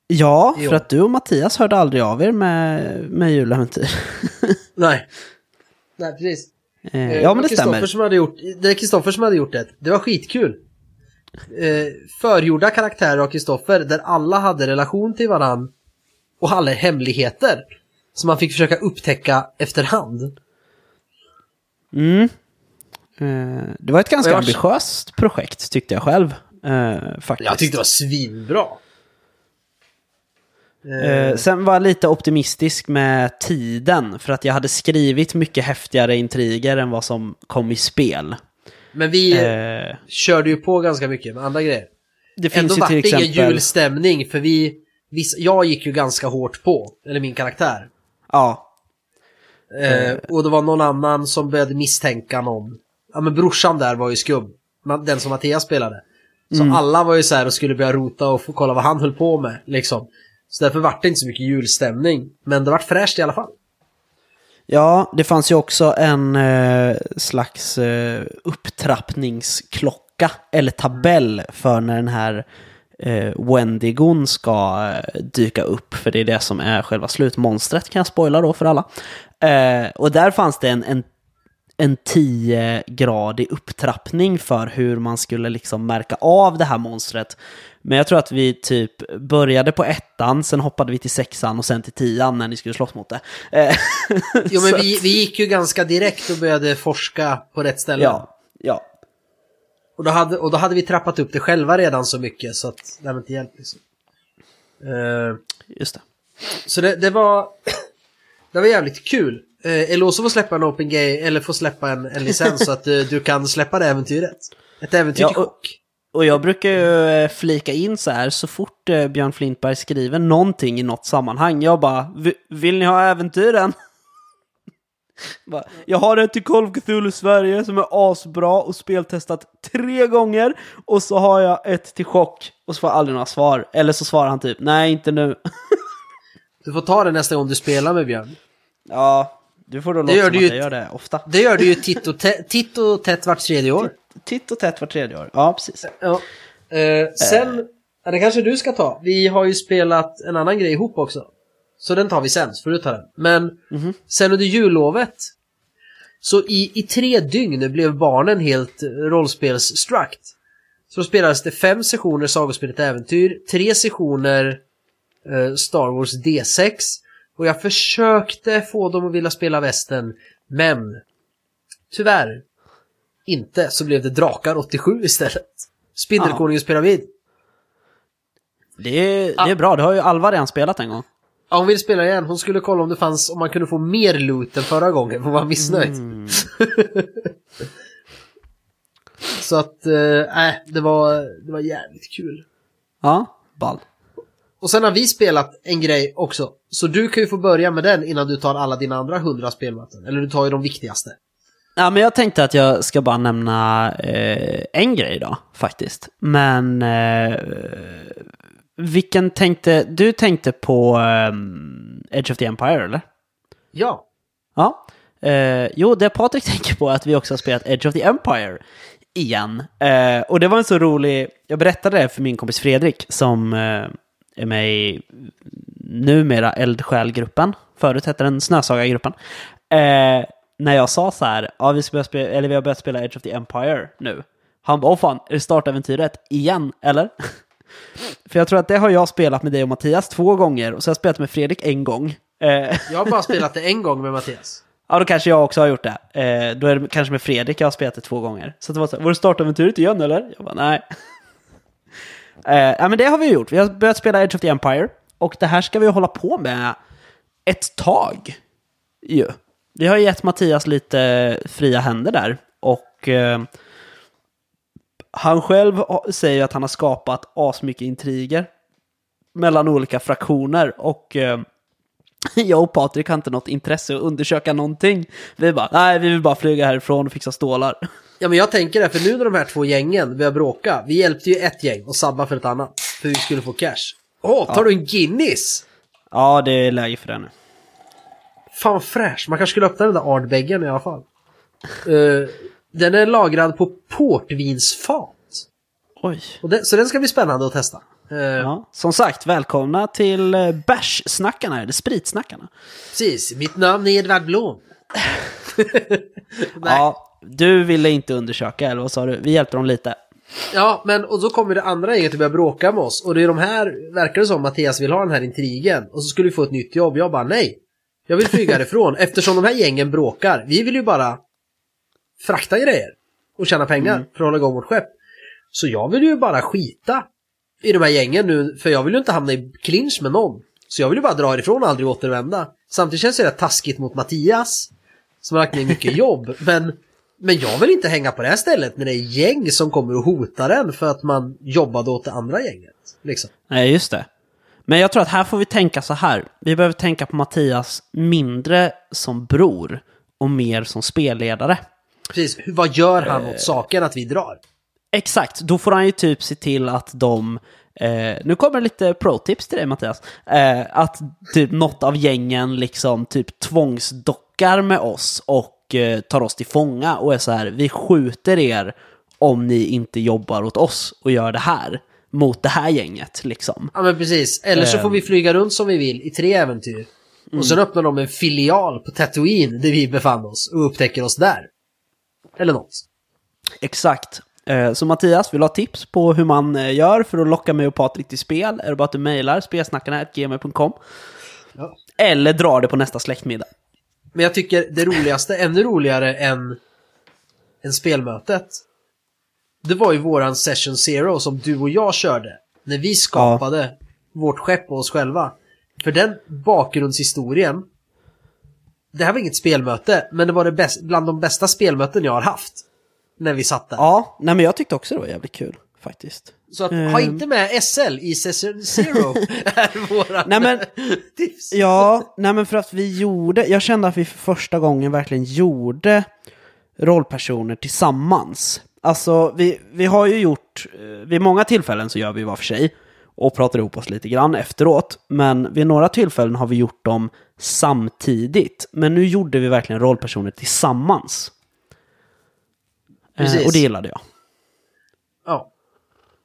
Ja, för att du och Mattias hörde aldrig av er med, med juläventyr. Nej. Nej, precis. Eh, Eh, ja, men det stämmer. Som hade gjort, det är Kristoffer som hade gjort det. Det var skitkul. Eh, förgjorda karaktärer av Kristoffer där alla hade relation till varann och alla hemligheter. Som man fick försöka upptäcka efterhand. Mm. Eh, det var ett ganska jag- ambitiöst projekt tyckte jag själv. Eh, faktiskt. Jag tyckte det var svinbra. Eh, sen var jag lite optimistisk med tiden, för att jag hade skrivit mycket häftigare intriger än vad som kom i spel. Men vi Eh, körde ju på ganska mycket med andra grejer. det Ändå finns ju vart till det ingen exempel... julstämning för vi, jag gick ju ganska hårt på, eller min karaktär. Ja, Eh, och det var någon annan som började misstänka någon. Ja men brorsan där var ju skum. Den som Mattias spelade. Så Mm. alla var ju så här och skulle börja rota och få kolla vad han höll på med. Liksom. Så därför vart det inte så mycket julstämning. Men det vart fräscht i alla fall. Ja, det fanns ju också en eh, slags eh, upptrappningsklocka eller tabell för när den här eh, Wendigon ska eh, dyka upp. För det är det som är själva slutmonstret kan jag spoila då för alla. Eh, och där fanns det en, en, en 10-gradig upptrappning för hur man skulle liksom märka av det här monstret. Men jag tror att vi typ började på ettan, sen hoppade vi till sexan och sen till tian när ni skulle slåss mot det. Eh, Jo men vi, vi gick ju ganska direkt och började forska på rätt ställe. Ja, ja. Och, då hade, och då hade vi trappat upp det själva redan så mycket så att det var inte hjälp liksom. Eh, Just det. Så det, det var Det var jävligt kul. Eh, Eloso får släppa en Open Gay eller får släppa en, en licens så att eh, du kan släppa det äventyret. Ett äventyr Ja, till och-. Och jag brukar ju eh, flika in så här, så fort eh, Björn Flintberg skriver någonting i något sammanhang, jag bara, "Vi- vill ni ha äventyren? Jag har ett till Call Cthulhu Sverige som är asbra och speltestat tre gånger. Och så har jag ett till Chock och så får jag aldrig några svar. Eller så svarar han typ, nej inte nu. Du får ta det nästa gång du spelar med Björn. ja, du får då låta gör som du att jag gör det ofta. Det gör du ju titt och, titt och tätt vart tredje år. Titt och tätt var tredje år. Ja, precis. Ja. Eh, sen, ja, det kanske du ska ta. Vi har ju spelat en annan grej ihop också. Så den tar vi sen, så får du ta den. Men sen under jullovet så i, i tre dygn blev barnen helt rollspelsstruct. Så då spelades det fem sessioner Sagospelet Äventyr, tre sessioner eh, Star Wars D6 och jag försökte få dem att vilja spela västen men tyvärr inte så blev det Drakar 87 istället. Spindelkonungens pyramid. Det är, det är bra, det har ju Alva redan spelat en gång. Ja, hon vill spela igen. Hon skulle kolla om det fanns, om man kunde få mer loot än förra gången. Hon var missnöjd. Så att, eh, nej, äh, det, var, det var jävligt kul. Ja, ball. Och sen har vi spelat en grej också. Så du kan ju få börja med den innan du tar alla dina andra hundra spelmöten. Eller du tar ju de viktigaste. Ja, men jag tänkte att jag ska bara nämna eh, en grej då, faktiskt. Men eh, vilken tänkte... Du tänkte på eh, Edge of the Empire, eller? Ja. Ja. Eh, jo, det Patrik tänker på är att vi också har spelat Edge of the Empire igen. Eh, och det var en så rolig... Jag berättade det för min kompis Fredrik som eh, är med i numera Eldsjälgruppen. Förut hette den Snösaga-gruppen. Eh, när jag sa så här, ja, vi, ska spela, eller vi har börjat spela Edge of the Empire nu. Han bara, åh fan, är det startäventyret igen, eller? För jag tror att det har jag spelat med dig och Mattias två gånger och så har jag spelat med Fredrik en gång. Eh, Jag har bara spelat det en gång med Mattias. Ja, då kanske jag också har gjort det. Eh, då är det kanske med Fredrik jag har spelat det två gånger. Så det var så här, var det startäventyret igen eller? Jag bara, nej eh, ja, men det har vi gjort. Vi har börjat spela Edge of the Empire. Och det här ska vi hålla på med ett tag. Ju. Vi har gett Mattias lite fria händer där. Och eh, han själv säger att han har skapat asmycket intriger mellan olika fraktioner. Och eh, jag och Patrik har inte något intresse att undersöka någonting. Vi bara, nej, vi vill bara flyga härifrån och fixa stålar. Ja men jag tänker det, för nu när de här två gängen börjar bråka. Vi hjälpte ju ett gäng och sabba för ett annat. För vi skulle få cash. Åh, tar du en Guinness? Ja, det är läge för det nu. Fan vad fräsch. Man kanske skulle öppna den där Ardbeggen i alla fall. Eh, den är lagrad på portvinsfat. Oj. Det, så den ska bli spännande att testa. Eh, Ja. Som sagt, välkomna till eh, bärssnackarna, eller spritsnackarna. Precis, mitt namn är Edvard Blom. Ja, du ville inte undersöka, eller vad sa du? Vi hjälpte dem lite. Ja, men och så kommer det andra gänget att börja bråka med oss. Och det är de här, verkar det som, Mattias vill ha den här intrigen. Och så skulle vi få ett nytt jobb. Jag bara nej. Jag vill flyga härifrån. Eftersom de här gängen bråkar. Vi vill ju bara frakta grejer. Och tjäna pengar för att hålla igång vårt skepp. Så jag vill ju bara skita i de här gängen nu. För jag vill ju inte hamna i clinch med någon. Så jag vill ju bara dra ifrån och aldrig återvända. Samtidigt känns det rätt taskigt mot Mattias. Som har lagt ner mycket jobb. Men, men jag vill inte hänga på det här stället när det är gäng som kommer och hotar en för att man jobbade åt det andra gänget. Liksom. Nej, just det. Men jag tror att här får vi tänka så här. Vi behöver tänka på Mattias mindre som bror och mer som spelledare. Precis, vad gör han åt saken att vi drar? Exakt, då får han ju typ se till att de... Eh, nu kommer lite pro-tips till dig Mattias. Eh, att typ något av gängen liksom typ tvångsdockar med oss och eh, tar oss till fånga och är så här, vi skjuter er om ni inte jobbar åt oss och gör det här mot det här gänget liksom. Ja men precis, eller så får vi flyga runt som vi vill i tre äventyr. Och sen öppnar de en filial på Tatooine där vi befann oss och upptäcker oss där. Eller något. Exakt. Eh, Så Mattias, vill du ha tips på hur man eh, gör för att locka mig och Patrik till spel? Är det bara att du mejlar spelsnackarna.gmail.com Ja. Eller drar det på nästa släktmiddag. Men jag tycker det roligaste, ännu roligare än, än spelmötet. Det var ju våran session zero som du och jag körde. När vi skapade vårt skepp och oss själva. För den bakgrundshistorien. Det här var inget spelmöte, men det var det bäst, bland de bästa spelmöten jag har haft. När vi satt där. Ja, nej men jag tyckte också det var jävligt kul faktiskt. Så att, Ehm. ha inte med SL i session zero är våran Nej, men- tips. Ja, nej men för att vi gjorde, jag kände att vi för första gången verkligen gjorde rollpersoner tillsammans. Alltså, vi, vi har ju gjort, eh, vid många tillfällen så gör vi var för sig och pratar ihop oss lite grann efteråt. Men vid några tillfällen har vi gjort dem samtidigt. Men nu gjorde vi verkligen rollpersoner tillsammans. Eh, Precis. och det gillade jag. Ja.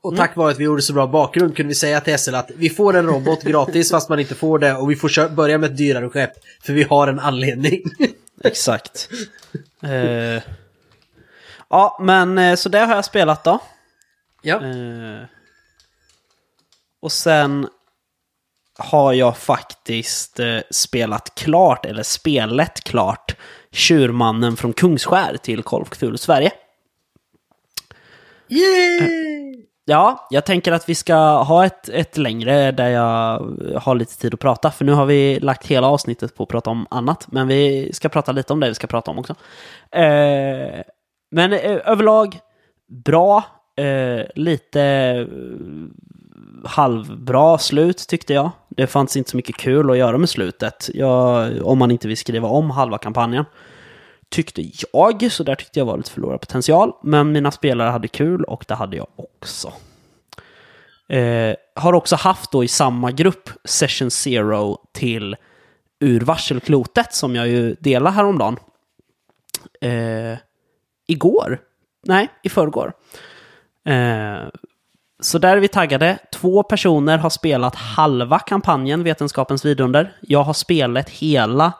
Och tack vare att vi gjorde så bra bakgrund kunde vi säga till SL att vi får en robot gratis fast man inte får det och vi får börja med ett dyrare skepp. För vi har en anledning. Exakt. uh, ja, men uh, så det har jag spelat då. Ja. Uh, och sen har jag faktiskt spelat klart, eller spelet klart, Tjurmannen från Kungsskär till Cthulhu Sverige. Yay! Ja, jag tänker att vi ska ha ett, ett längre där jag har lite tid att prata. För nu har vi lagt hela avsnittet på att prata om annat. Men vi ska prata lite om det vi ska prata om också. Eh, men eh, överlag bra. Eh, lite eh, halvbra slut tyckte jag. Det fanns inte så mycket kul att göra med slutet. Jag, om man inte vill skriva om halva kampanjen tyckte jag, så där tyckte jag var lite förlorad potential. Men mina spelare hade kul och det hade jag också. Eh, har också haft då i samma grupp Session Zero till ur varselklotet som jag ju delade häromdagen. Eh, igår? Nej, i förrgår. Eh, så där är vi taggade. Två personer har spelat halva kampanjen Vetenskapens vidunder. Jag har spelat hela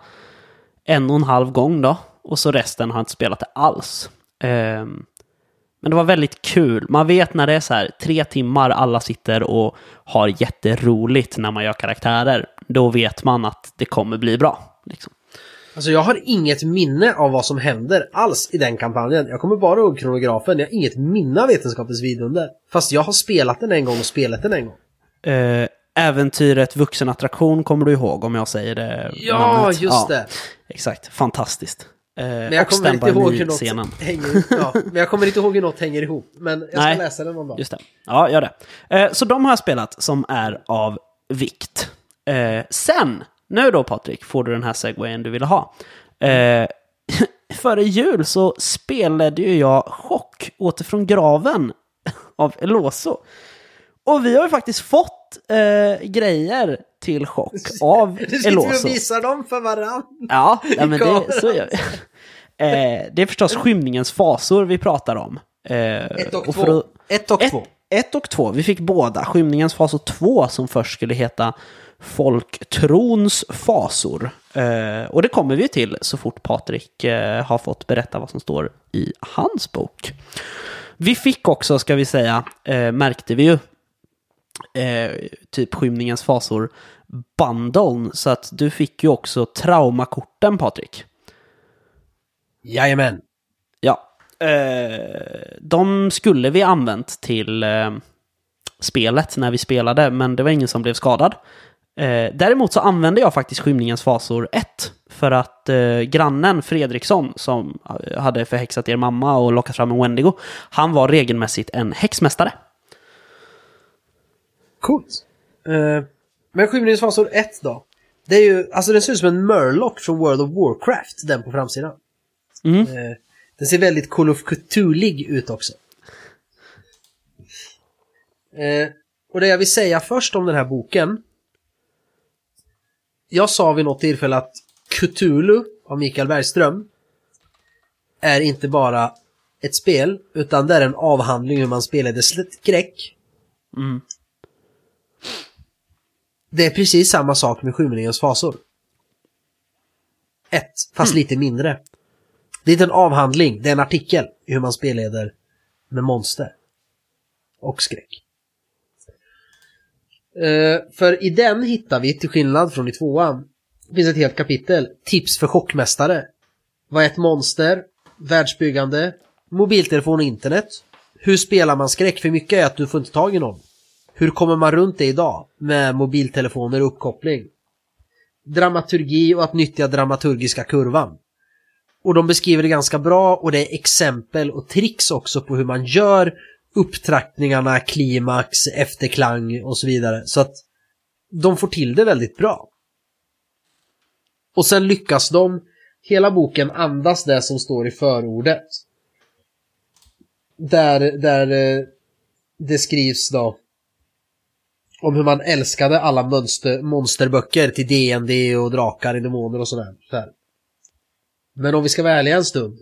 en och en halv gång då. Och så resten har inte spelat det alls. Um, men det var väldigt kul. Man vet när det är så här tre timmar, alla sitter och har jätteroligt när man gör karaktärer. Då vet man att det kommer bli bra. Liksom. Alltså jag har inget minne av vad som händer alls i den kampanjen. Jag kommer bara ihåg kronografen. Jag har inget minne av Vetenskapens vidunder. Fast jag har spelat den en gång och spelat den en gång. Uh, äventyret Vuxenattraktion kommer du ihåg om jag säger det? Ja, namnet. just ja, det. Exakt, fantastiskt. Eh, men jag kommer inte ihåg hur något hänger, ja, men jag kommer inte ihåg hur något hänger ihop. Men jag ska Nej, läsa den någon dag. Just det. Ja, gör det. Eh, så de har jag spelat som är av vikt. Eh, sen, nu då Patrik, får du den här segwayen du ville ha. Före jul så spelade ju jag Chock, Åter från graven av Eloso. Och vi har ju faktiskt fått grejer till chock av Du sitter och visar dem för varandra. Ja, men det, så gör vi. Eh, det är förstås skymningens fasor vi pratar om. Eh, ett och, och två. Att, ett och ett, två. Ett och två. Vi fick båda. Skymningens fasor två som först skulle heta Folktrons fasor. Eh, och det kommer vi till så fort Patrik eh, har fått berätta vad som står i hans bok. Vi fick också, ska vi säga, eh, märkte vi ju, eh, typ skymningens fasor bundlen. Så att du fick ju också traumakorten, Patrik. Jajamän. Ja. Eh, de skulle vi använt till eh, spelet när vi spelade, men det var ingen som blev skadad. Eh, däremot så använde jag faktiskt skymningens fasor 1 för att eh, grannen Fredriksson som hade förhäxat er mamma och lockat fram en Wendigo, han var regelmässigt en häxmästare. Coolt. Uh, men skymningens fasor 1 då? Det är ju, alltså den ser ut som en Murloc från World of Warcraft, den på framsidan. Mm. Uh, den ser väldigt Call of Cthulhu ut också. Uh, och det jag vill säga först om den här boken. Jag sa vid något tillfälle att Cthulhu av Mikael Bergström är inte bara ett spel, utan det är en avhandling hur man spelade skräck. Mm. Det är precis samma sak med Skymningens fasor. Ett, fast mm. lite mindre. Det är inte en avhandling, det är en artikel i hur man spelleder med monster. Och skräck. Uh, för i den hittar vi, till skillnad från i tvåan, det finns ett helt kapitel, tips för chockmästare. Vad är ett monster? Världsbyggande? Mobiltelefon och internet? Hur spelar man skräck? För mycket är att du får inte tag i någon. Hur kommer man runt det idag med mobiltelefoner och uppkoppling? Dramaturgi och att nyttja dramaturgiska kurvan. Och de beskriver det ganska bra och det är exempel och tricks också på hur man gör upptrappningarna, klimax, efterklang och så vidare. Så att de får till det väldigt bra. Och sen lyckas de, hela boken andas det som står i förordet. Där, där eh, det skrivs då om hur man älskade alla mönster, monsterböcker till D&D och drakar, demoner och sådär. Så Men om vi ska vara ärliga en stund.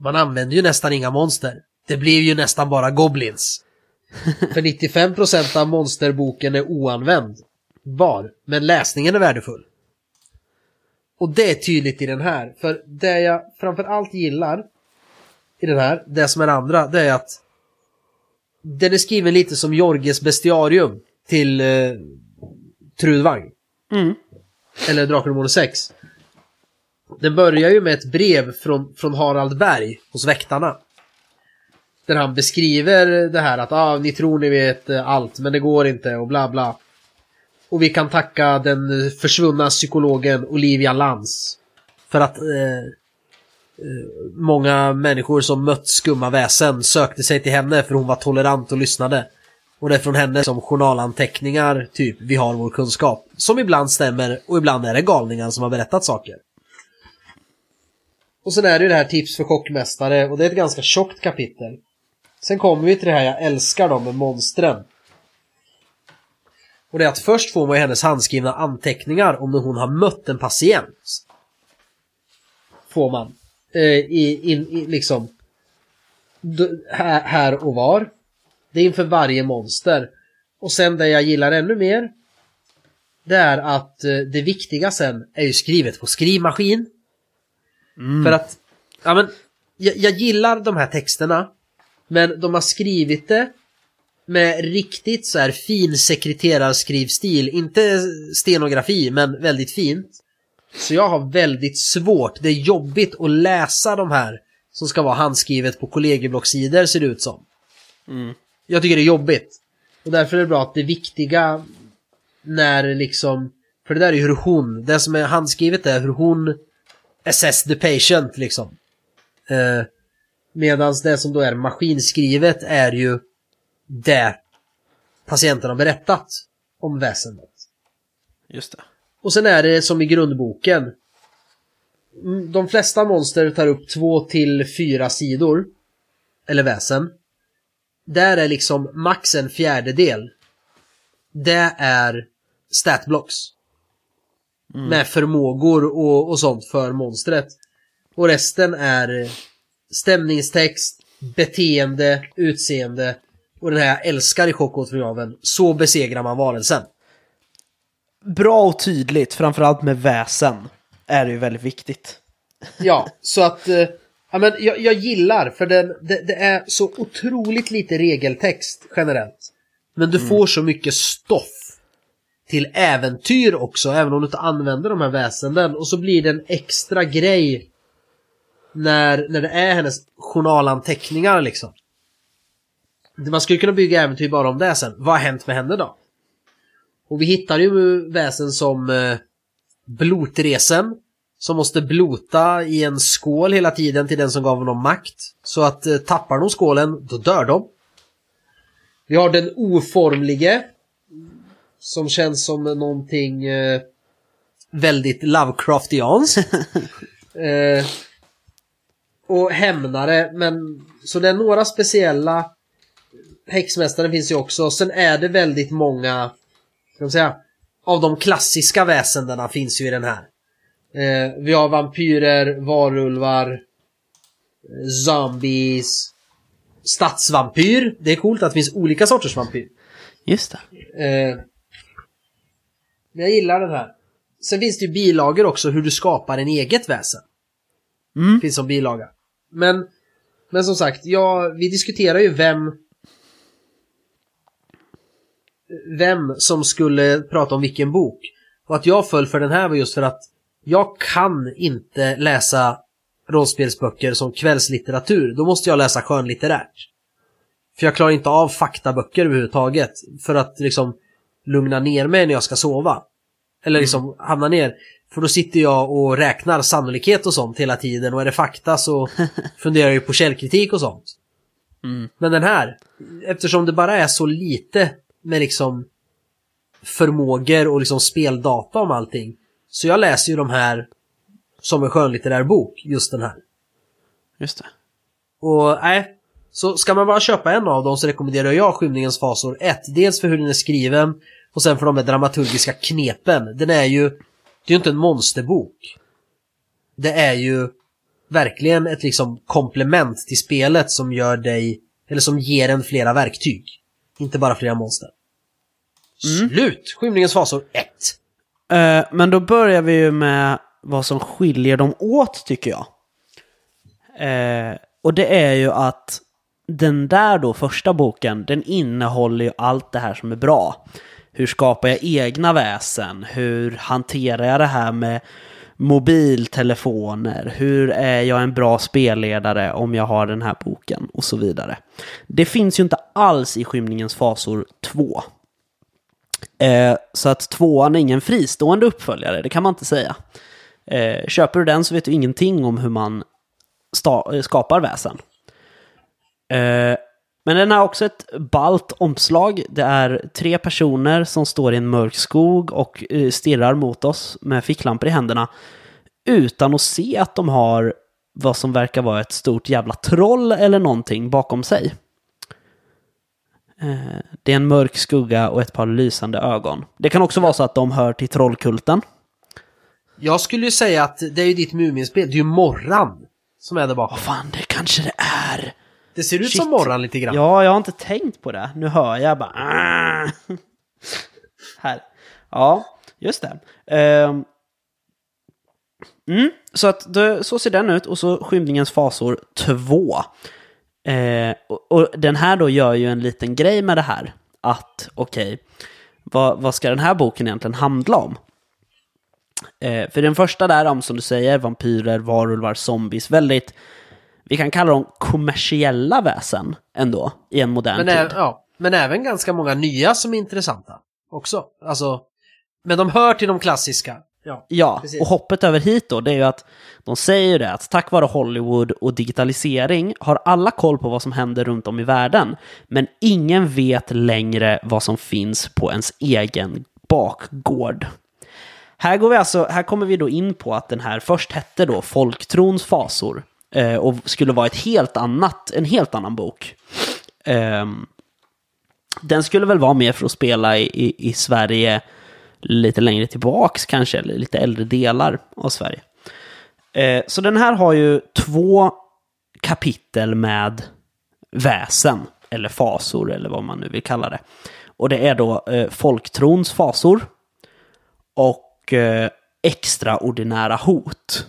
Man använder ju nästan inga monster. Det blir ju nästan bara goblins. För 95% av monsterboken är oanvänd. Var. Men läsningen är värdefull. Och det är tydligt i den här. För det jag framförallt gillar i den här, det som är det andra, det är att den är skriven lite som Jorges bestiarium till eh, Trudvang. Mm. Eller Drakar och Demoner 6. Den börjar ju med ett brev från, från Harald Berg hos väktarna. Där han beskriver det här att ah, ni tror ni vet eh, allt men det går inte och bla bla. Och vi kan tacka den försvunna psykologen Olivia Lans. För att eh, många människor som mött skumma väsen sökte sig till henne för hon var tolerant och lyssnade. Och det är från henne som journalanteckningar, typ, vi har vår kunskap. Som ibland stämmer och ibland är det galningar som har berättat saker. Och sen är det ju det här tips för chockmästare och det är ett ganska tjockt kapitel. Sen kommer vi till det här jag älskar då med monstren. Och det är att först får man hennes handskrivna anteckningar om när hon har mött en patient. Får man. Eh, i, in, i, liksom. Här, här och var. Det är inför varje monster. Och sen det jag gillar ännu mer. Det är att eh, det viktiga sen är ju skrivet på skrivmaskin. För att, ja men, jag, jag gillar de här texterna. Men de har skrivit det med riktigt så här fin sekreterarskrivstil. Inte stenografi, men väldigt fint. Så jag har väldigt svårt, det är jobbigt att läsa de här som ska vara handskrivet på kollegieblocksidor ser det ut som. Mm. Jag tycker det är jobbigt. Och därför är det bra att det viktiga när liksom, för det där är ju hur hon, det som är handskrivet är hur hon assess the patient liksom. Eh, Medan det som då är maskinskrivet är ju det patienten har berättat om väsendet. Just det. Och sen är det som i grundboken. Mm, De flesta monster tar upp två till fyra sidor. Eller väsen. Där är liksom max en fjärdedel. Det är statblocks. Med förmågor och, och sånt för monstret. Och resten är stämningstext, beteende, utseende och den här jag älskar i Chockåtgraven. Så besegrar man varelsen. Bra och tydligt, framförallt med väsen, är det ju väldigt viktigt. Ja, så att... eh, ja, men jag, jag gillar, för den, det, det är så otroligt lite regeltext generellt. Men du får så mycket stoff till äventyr också, även om du inte använder de här väsenden. Och så blir det en extra grej när, när det är hennes journalanteckningar liksom. Man skulle kunna bygga äventyr bara om det sen. Vad har hänt med henne då? Och vi hittar ju väsen som eh, blotresen. Som måste blota i en skål hela tiden till den som gav honom makt. Så att eh, tappar de skålen, då dör de. Vi har den oformlige. Som känns som någonting eh, väldigt Lovecraftians. eh, och hämnare, men så det är några speciella Häxmästaren finns ju också. Sen är det väldigt många, ska man säga, av de klassiska väsendena finns ju i den här. Eh, vi har vampyrer, varulvar, eh, zombies, stadsvampyr. Det är coolt att det finns olika sorters vampyr. Just det. Eh, jag gillar den här. Sen finns det ju bilagor också hur du skapar en eget väsen. Mm. Finns som bilaga. Men, men som sagt, ja, vi diskuterar ju vem vem som skulle prata om vilken bok. Och att jag föll för den här var just för att jag kan inte läsa rollspelsböcker som kvällslitteratur. Då måste jag läsa skönlitterärt. För jag klarar inte av faktaböcker överhuvudtaget. För att liksom lugna ner mig när jag ska sova. Eller liksom hamna ner. För då sitter jag och räknar sannolikhet och sånt hela tiden och är det fakta så funderar jag ju på källkritik och sånt. Mm. Men den här, eftersom det bara är så lite med liksom förmågor och liksom speldata om allting. Så jag läser ju de här som en skönlitterär bok, just den här. Just det. Och nej, så ska man bara köpa en av dem så rekommenderar jag Skymningens fasor 1. Dels för hur den är skriven och sen för de här dramaturgiska knepen. Den är ju, det är ju inte en monsterbok. Det är ju verkligen ett liksom komplement till spelet som gör dig, eller som ger en flera verktyg. Inte bara flera monster. Slut! Skymningens fasor 1. Eh, men då börjar vi ju med vad som skiljer dem åt tycker jag. Eh, och det är ju att den där då första boken, den innehåller ju allt det här som är bra. Hur skapar jag egna väsen? Hur hanterar jag det här med mobiltelefoner? Hur är jag en bra spelledare om jag har den här boken? Och så vidare. Det finns ju inte alls i Skymningens fasor 2. Eh, så att tvåan är ingen fristående uppföljare, det kan man inte säga. Eh, köper du den så vet du ingenting om hur man eh, skapar väsen. Eh, men den har också ett balt omslag. Det är tre personer som står i en mörk skog och eh, stirrar mot oss med ficklampor i händerna. Utan att se att de har vad som verkar vara ett stort jävla troll eller någonting bakom sig. Eh, Det är en mörk skugga och ett par lysande ögon. Det kan också vara så att de hör till trollkulten. Jag skulle ju säga att det är ju ditt Muminspel, det är ju Morran som är där bakom. Vad fan, det kanske det är. Det ser ut Shit. som Morran lite grann. Ja, jag har inte tänkt på det. Nu hör jag bara... "Ah." Här. Ja, just det. Ehm. Mm, så att det, så ser den ut och så Skymningens fasor 2. Eh, och, och den här då gör ju en liten grej med det här. Att okej, vad, vad ska den här boken egentligen handla om? Eh, för den första där om, som du säger, vampyrer, varulvar, zombies, väldigt, vi kan kalla dem kommersiella väsen ändå, i en modern Men, tid. ja, men även ganska många nya som är intressanta också. Alltså, men de hör till de klassiska. Ja, Ja, och hoppet över hit då, det är ju att de säger ju det att tack vare Hollywood och digitalisering har alla koll på vad som händer runt om i världen. Men ingen vet längre vad som finns på ens egen bakgård. Här, går vi alltså, här kommer vi då in på att den här först hette då Folktrons fasor eh, och skulle vara ett helt annat, en helt annan bok. Eh, den skulle väl vara mer för att spela i, i, i Sverige lite längre tillbaks kanske, eller lite äldre delar av Sverige. Eh, så den här har ju två kapitel med väsen, eller fasor, eller vad man nu vill kalla det. Och det är då eh, folktrons fasor och eh, extraordinära hot.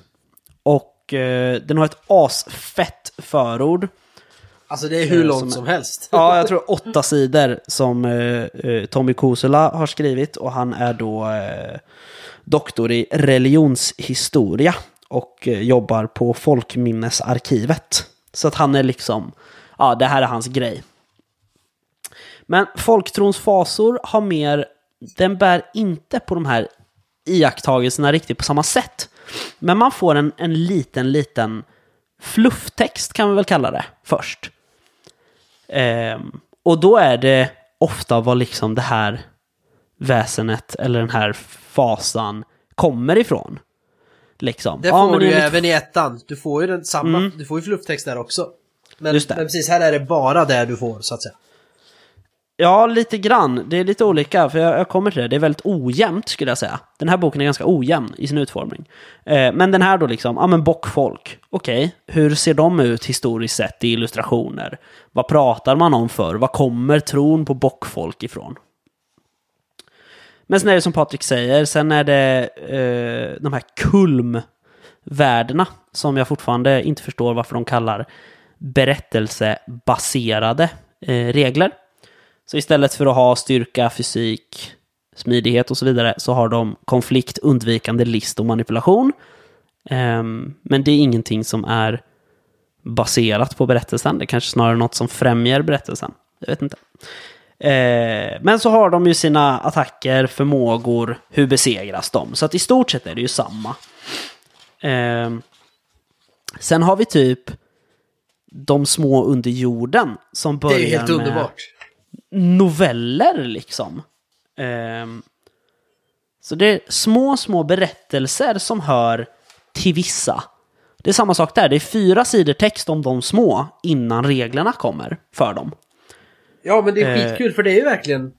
Och eh, den har ett asfett förord. alltså det är hur Eh, långt som- som, helst. Ja, jag tror åtta sidor som eh, eh, Tommy Kosula har skrivit och han är då eh, doktor i religionshistoria och eh, jobbar på Folkminnesarkivet. Så att han är liksom, ja, det här är hans grej. Men folktrons fasor har mer, den bär inte på de här iakttagelserna riktigt på samma sätt. Men man får en, en liten, liten flufftext kan vi väl kalla det först. Ehm, och då är det ofta vad liksom det här väsenet eller den här fasan kommer ifrån. Liksom. Det Ja, får men du ju även i ettan. Du får ju den samma, Mm. du får ju flufftext där också. Men, men precis, här är det bara det du får så att säga. Ja, lite grann. Det är lite olika, för jag, jag kommer till det. Det är väldigt ojämnt skulle jag säga. Den här boken är ganska ojämn i sin utformning. Eh, men den här då liksom, ja men bockfolk. Okej, hur ser de ut historiskt sett i illustrationer? Vad pratar man om för? Vad kommer tron på bockfolk ifrån? Men sen är det som Patrik säger, sen är det eh, de här kulmvärdena som jag fortfarande inte förstår varför de kallar berättelsebaserade eh, regler. Så istället för att ha styrka, fysik, smidighet och så vidare så har de konflikt, undvikande, list och manipulation. Ehm, men det är ingenting som är baserat på berättelsen. Det är kanske snarare något som främjar berättelsen. Jag vet inte. Eh, men så har de ju sina attacker, förmågor, hur besegras de? Så att i stort sett är det ju samma. Ehm, sen har vi typ de små under jorden som Det börjar är ju helt med underbart. Noveller liksom. Ehm, så det är små, små berättelser som hör till vissa. Det är samma sak där, det är fyra sidor text om de små innan reglerna kommer för dem. Ja, men det är Eh. skitkul för det är ju verkligen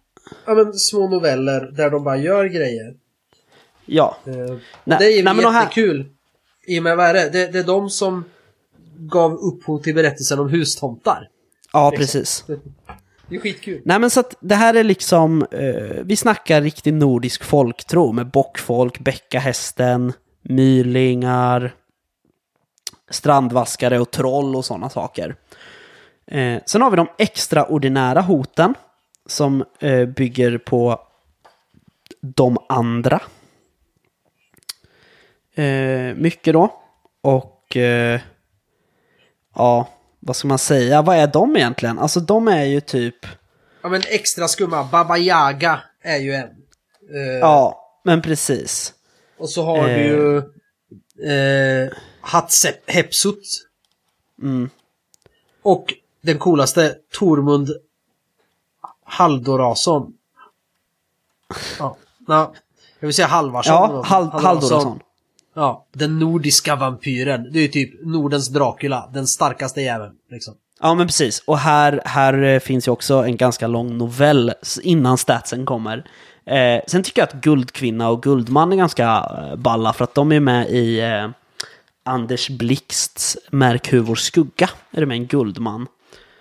ja, men, små noveller där de bara gör grejer. Ja, Nej, det är ju nej, och här- jättekul. I och med, vad är det? det? Det är de som gav upphov till berättelsen om hustomtar. ja Liksom. precis. Det är skitkul. Nej men så att det här är liksom, eh, vi snackar riktig nordisk folktro med bockfolk, bäckahästen, mylingar, strandvaskare och troll och sådana saker. Eh, sen har vi de extraordinära hoten som eh, bygger på de andra. Eh, mycket då. Och eh, ja, vad ska man säga? Vad är de egentligen? Alltså de är ju typ... Ja men extra skumma, Baba Yaga är ju en. Eh, Ja, men precis. Och så har du Eh. ju eh, Hatshepsut. Mm. Och den coolaste, Tormund Haldorason. Ja, ja. jag vill säga Halvarsson. Ja. Hal Haldorason. Ja, den nordiska vampyren. Det är ju typ Nordens Dracula, den starkaste jäveln. Liksom. Ja, men precis. Och här, här eh, finns ju också en ganska lång novell innan statsen kommer. Eh, sen tycker jag att Guldkvinna och Guldman är ganska eh, balla för att de är med i eh, Anders Blixts Märk hur vår skugga. Är det med en Guldman?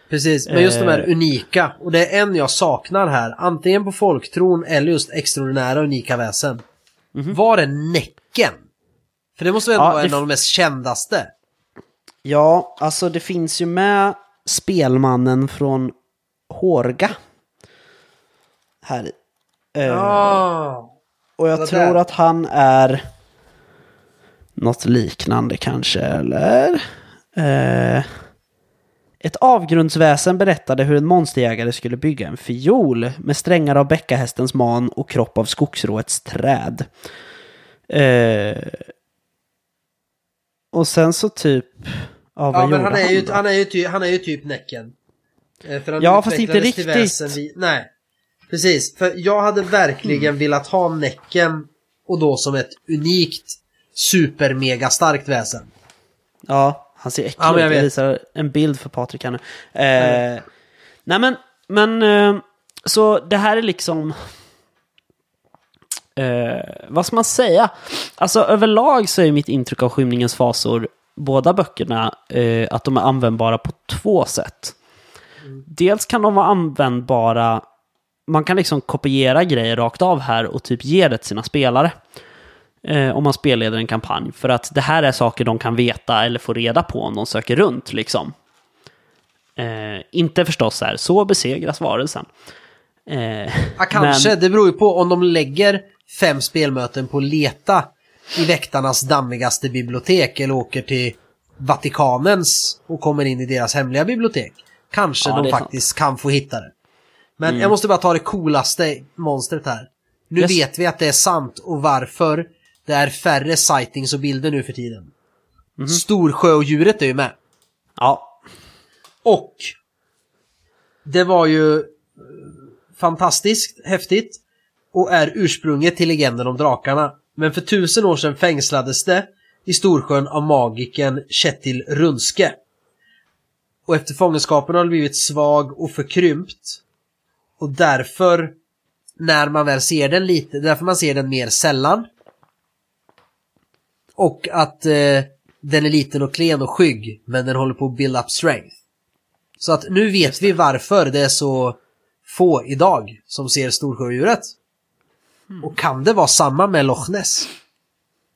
Precis, men just de här Eh. unika. Och det är en jag saknar här. Antingen på folktron eller just extraordinära unika väsen. Var är Näcken? För det måste väl. Ja, vara en av de mest kändaste. Ja, alltså det finns ju med spelmannen från Hårga. Här Ja. Och jag tror där. att han är något liknande kanske, eller? Eh, ett avgrundsväsen berättade hur en monsterjägare skulle bygga en fiol med strängar av bäckahästens man och kropp av skogsråets träd. Eh, och sen så typ... Ja, Ja, men han är, han ju, då? han, är ju ty, han är ju typ Näcken. Eh, För han Ja, fast inte riktigt. vid- nej, precis. För jag hade verkligen Mm. velat ha Näcken och då som ett unikt super-mega starkt väsen. Ja, han ser äcklig Ja, ut. jag Jag visar en bild för Patrik här nu. Eh, nej men, men eh, så det här är liksom... Eh, vad ska man säga? Alltså överlag så är mitt intryck av Skymningens fasor, båda böckerna, eh, att de är användbara på två sätt. Dels kan de vara användbara, man kan liksom kopiera grejer rakt av här och typ ge det till sina spelare eh, om man spelleder en kampanj. För att det här är saker de kan veta eller få reda på om de söker runt. Liksom. Eh, inte förstås så här, så besegras varelsen. Eh, Ja, kanske. men- Det beror ju på om de lägger fem spelmöten på leta i väktarnas dammigaste bibliotek eller åker till Vatikanens och kommer in i deras hemliga bibliotek. Kanske Ja, de faktiskt kan få hitta det. Men jag måste bara ta det coolaste monstret här. Nu Yes. vet vi att det är sant och varför det är färre sightings och bilder nu för tiden. Storsjöodjuret är ju med. ja, Och det var ju eh, fantastiskt häftigt och är ursprunget till legenden om drakarna. Men för tusen år sedan fängslades det i Storsjön av magiken Kjetil Runske. Och efter fångenskapen har det blivit svag och förkrympt. Och därför, när man väl ser den lite, därför man ser den mer sällan. Och att eh, den är liten och klen och skygg, men den håller på att build up strength. Så att nu vet vi varför det är så få idag som ser Storsjöodjuret. Och kan det vara samma med Loch Ness?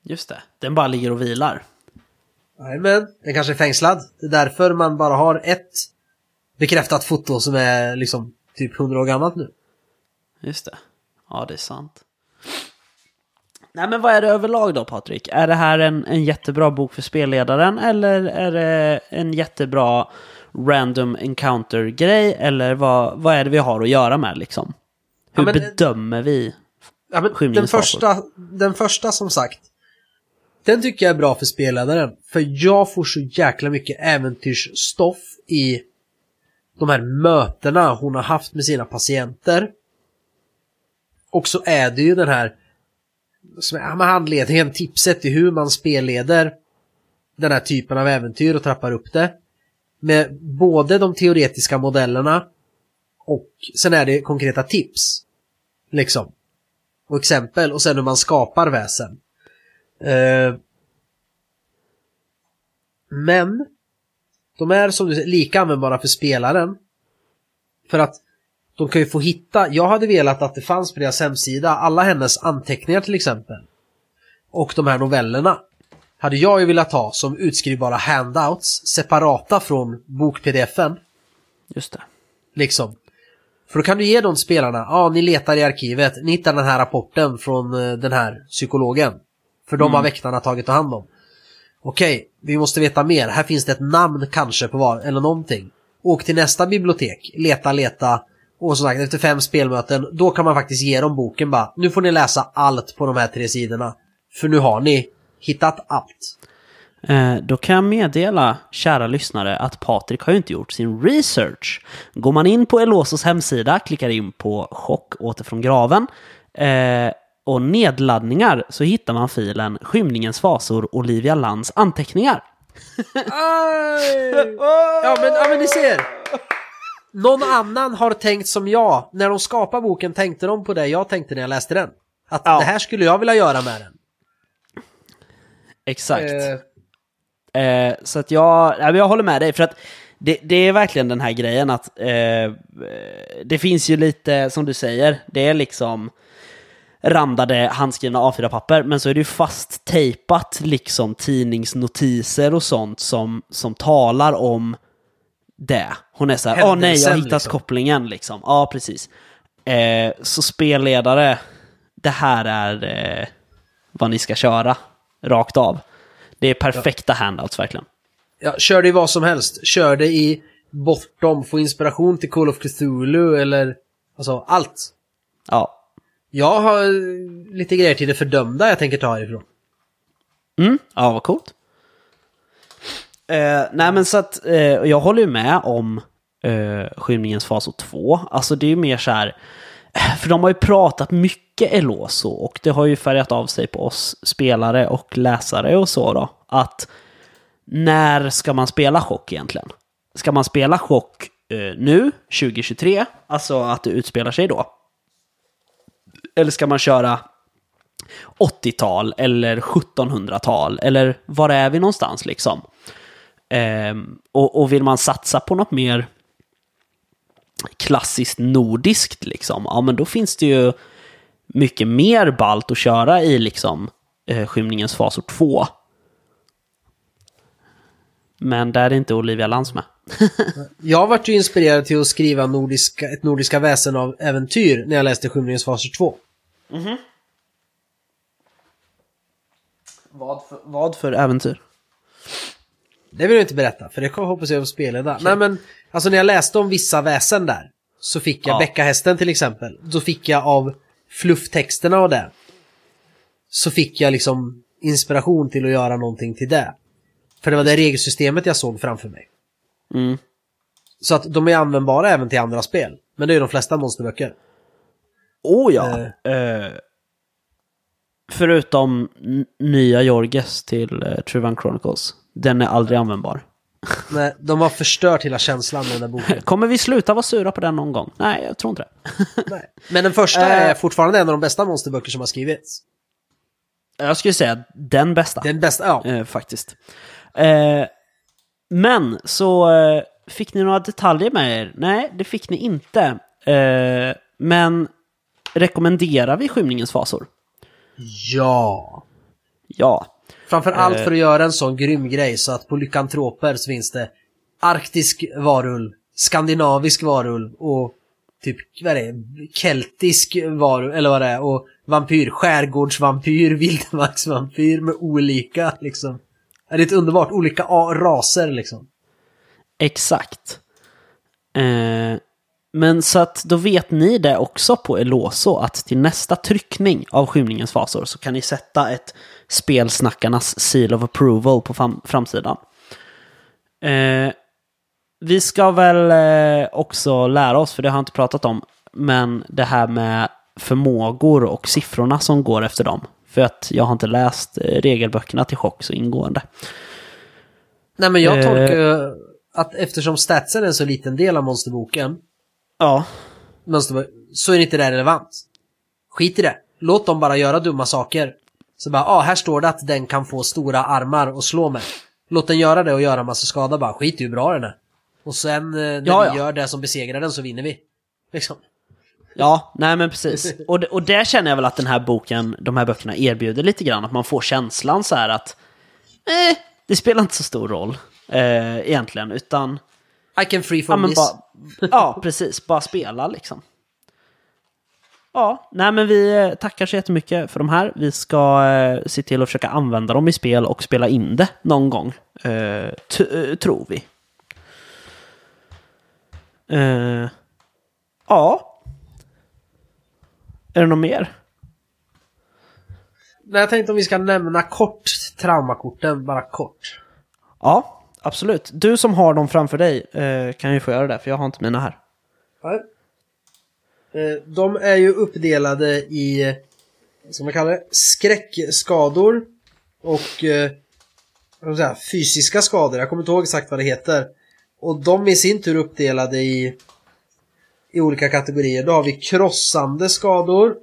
just det. Den bara ligger och vilar. men den kanske är fängslad. Det är därför man bara har ett bekräftat foto som är liksom typ 100 år gammalt nu. Just det. Ja, det är sant. Nej, men vad är det överlag då, Patrik? Är det här en, en jättebra bok för spelledaren eller är det en jättebra random encounter-grej? Eller vad, vad är det vi har att göra med liksom? Hur Ja, men- bedömer vi? Ja, men den, första, den första som sagt. Den tycker jag är bra för spelledaren. För jag får så jäkla mycket äventyrsstoff i de här mötena hon har haft med sina patienter. Och så är det ju den här som är med handledningen, tipset i hur man spelleder den här typen av äventyr och trappar upp det. Med både de teoretiska modellerna och sen är det konkreta tips. Liksom och exempel och sen hur man skapar väsen. Eh, men de är som du säger lika användbara för spelaren. För att de kan ju få hitta, jag hade velat att det fanns på deras hemsida alla hennes anteckningar till exempel. Och de här novellerna. Hade jag ju velat ha som utskrivbara handouts separata från bok-pdfen. Just det. Liksom. För då kan du ge de spelarna, ja ah, ni letar i arkivet, ni hittar den här rapporten från eh, den här psykologen. För de har väktarna tagit hand om. Okej, vi måste veta mer. Här finns det ett namn kanske på var, eller någonting. Åk till nästa bibliotek, leta, leta. Och som sagt, efter fem spelmöten, då kan man faktiskt ge dem boken bara. Nu får ni läsa allt på de här tre sidorna. För nu har ni hittat allt. Eh, då kan jag meddela, kära lyssnare, att Patrik har ju inte gjort sin research. Går man in på Elosos hemsida, klickar in på chock åter från graven eh, och nedladdningar så hittar man filen Skymningens fasor Olivia Lands anteckningar. ja, men, ja men ni ser. Någon annan har tänkt som jag. När de skapade boken tänkte de på det jag tänkte när jag läste den. Att Ja. det här skulle jag vilja göra med den. Exakt. Eh, Eh, så att jag, jag håller med dig, för att det, det är verkligen den här grejen att eh, det finns ju lite, som du säger, det är liksom randade handskrivna A4-papper, men så är det ju fast tejpat liksom tidningsnotiser och sånt som, som talar om det. Hon är så här, åh nej, jag har hittat liksom." kopplingen liksom. Ja, precis. Eh, så spelledare, det här är eh, vad ni ska köra, rakt av. Det är perfekta handouts verkligen. ja, kör det i vad som helst. Kör det i Bortom, få inspiration till Call of Cthulhu eller alltså allt. Ja. Jag har eh, lite grejer till det fördömda jag tänker ta ifrån. Mm, ja, vad coolt. Eh, nej, men så att eh, jag håller ju med om eh, Skymningens fasor 2. Alltså det är ju mer så här, för de har ju pratat mycket Eloso och det har ju färgat av sig på oss spelare och läsare och så då. Att när ska man spela chock egentligen? Ska man spela chock eh, nu, 2023, alltså att det utspelar sig då? Eller ska man köra 80-tal eller 1700-tal eller var är vi någonstans liksom? Eh, och, och vill man satsa på något mer klassiskt nordiskt liksom, ja men då finns det ju mycket mer balt att köra i liksom eh, Skymningens fasor 2. Men där är inte Olivia Lantz med. Jag vart ju inspirerad till att skriva nordiska, ett Nordiska väsen av äventyr när jag läste Skymningens faser 2. Vad för, vad för äventyr? Det vill jag inte berätta, för det kommer hoppas jag att spela Nej men, alltså när jag läste om vissa väsen där, så fick jag Ja. Bäckahästen till exempel. Då fick jag av flufftexterna och det. Så fick jag liksom inspiration till att göra någonting till det. För det var det regelsystemet jag såg framför mig. Mm. Så att de är användbara även till andra spel. Men det är ju de flesta monsterböcker. Oh ja! Eh, förutom n- nya Jorges till uh, Truvan Chronicles. Den är aldrig användbar. Nej, de har förstört hela känslan med den där boken. Kommer vi sluta vara sura på den någon gång? Nej, jag tror inte det. Men den första Eh. är fortfarande en av de bästa monsterböcker som har skrivits. jag skulle säga den bästa. Den bästa, ja. Eh, faktiskt. Eh, men så eh, fick ni några detaljer med er? Nej, det fick ni inte. Eh, men rekommenderar vi Skymningens fasor? Ja. Ja. Framför allt Eh. för att göra en sån grym grej så att på Lycantroper så finns det arktisk varulv, skandinavisk varulv och typ, vad är det, keltisk varulv, eller vad det är, och vampyr, skärgårdsvampyr, vildmarksvampyr med olika liksom. Det är ett underbart, olika raser liksom. Exakt. Eh, men så att då vet ni det också på Eloso att till nästa tryckning av Skymningens fasor så kan ni sätta ett spelsnackarnas seal of approval på fram- framsidan. Eh, vi ska väl eh, också lära oss, för det har jag inte pratat om, men det här med förmågor och siffrorna som går efter dem. För att jag har inte läst eh, regelböckerna till chock så ingående. Nej men jag Eh. tolkar ju att eftersom statsen är en så liten del av monsterboken, Ja, mönsterbok, så är inte det relevant. Skit i det. Låt dem bara göra dumma saker. Så bara, ah, här står det att den kan få stora armar och slå med. Låt den göra det och göra massa skada bara. Skit i hur bra den är. Och sen eh, när Ja, vi ja. gör det som besegrar den så vinner vi. Liksom. Ja, nej men precis. Och, och där känner jag väl att den här boken, de här böckerna erbjuder lite grann att man får känslan så här att eh, det spelar inte så stor roll eh, egentligen, utan I can free ja, from men this. bara, ja, precis, bara spela liksom. Ja, nej men vi eh, tackar så jättemycket för de här. Vi ska eh, se till att försöka använda dem i spel och spela in det någon gång, eh, t- eh, tror vi. Eh, ja. Är det något mer? Nej, jag tänkte om vi ska nämna kort traumakorten, bara kort. Ja, absolut. Du som har dem framför dig eh, kan ju få göra det, för jag har inte mina här. Ja. Eh, De är ju uppdelade i, ska man kalla det, skräckskador och eh, säga, fysiska skador. Jag kommer inte ihåg exakt vad det heter. Och de i sin tur uppdelade i, i olika kategorier. Då har vi krossande skador.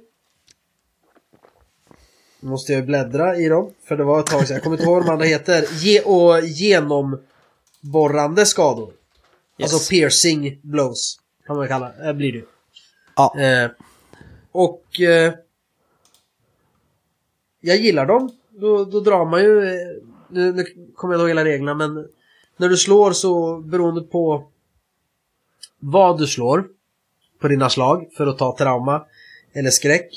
Nu måste jag bläddra i dem, för det var ett tag sedan. Jag kommer inte ihåg vad de andra heter. Ge och genomborrande skador. Yes. Alltså piercing blows. Kan man kalla det. blir det. Ja. Eh, och eh, jag gillar dem. Då, då drar man ju, eh, nu, nu kommer jag ihåg hela reglerna men när du slår så beroende på vad du slår på dina slag för att ta trauma eller skräck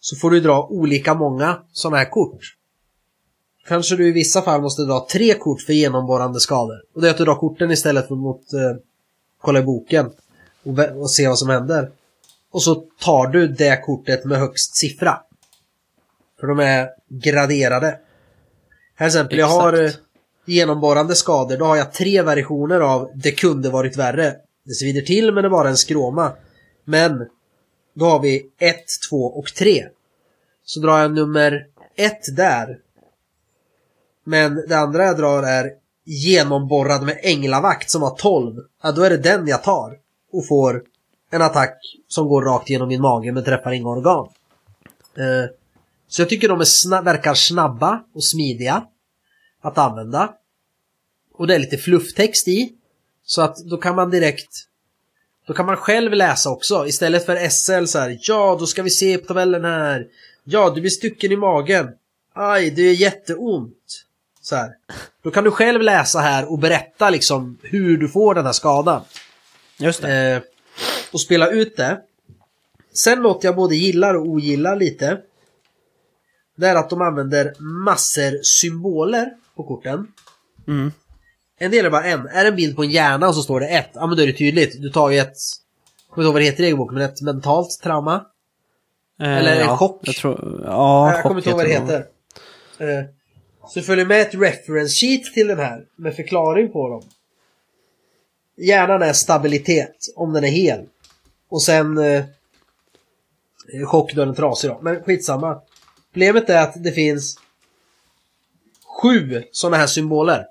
så får du dra olika många sådana här kort. Kanske du i vissa fall måste dra tre kort för genomborrande skador. Och det är att du drar korten istället för mot eh, kolla i boken och, och se vad som händer. Och så tar du det kortet med högst siffra. För de är graderade. Här exempel, jag har eh, genomborrande skador. Då har jag tre versioner av Det kunde varit värre. Det svider till men det bara en skråma. Men då har vi 1, 2 och 3. Så drar jag nummer 1 där. Men det andra jag drar är genomborrad med änglavakt som har 12. Ja, då är det den jag tar. Och får en attack som går rakt genom min mage men träffar inga organ. Eh, så jag tycker de är sna- verkar snabba och smidiga att använda. Och det är lite flufftext i. Så att då kan man direkt då kan man själv läsa också istället för SL så här. Ja, då ska vi se på tabellen här. Ja, du blir stucken i magen. Aj, det är jätteont. Så här. Då kan du själv läsa här och berätta liksom hur du får den här skadan. Just det. Eh, och spela ut det. Sen något jag både gillar och ogillar lite. Det är att de använder massor symboler på korten. Mm. En del är bara en. Är det en bild på en hjärna och så står det ett, ja men då är det tydligt. Du tar ju ett, jag kommer inte ihåg vad det heter i regelboken, men ett mentalt trauma. Eh, Eller en ja, chock. Jag tror, ja, jag kommer inte ihåg vad det heter. Eh, så följer med ett reference sheet till den här med förklaring på dem. Hjärnan är stabilitet, om den är hel. Och sen eh, chock då den trasig då. Men skitsamma. Problemet är att det finns sju sådana här symboler.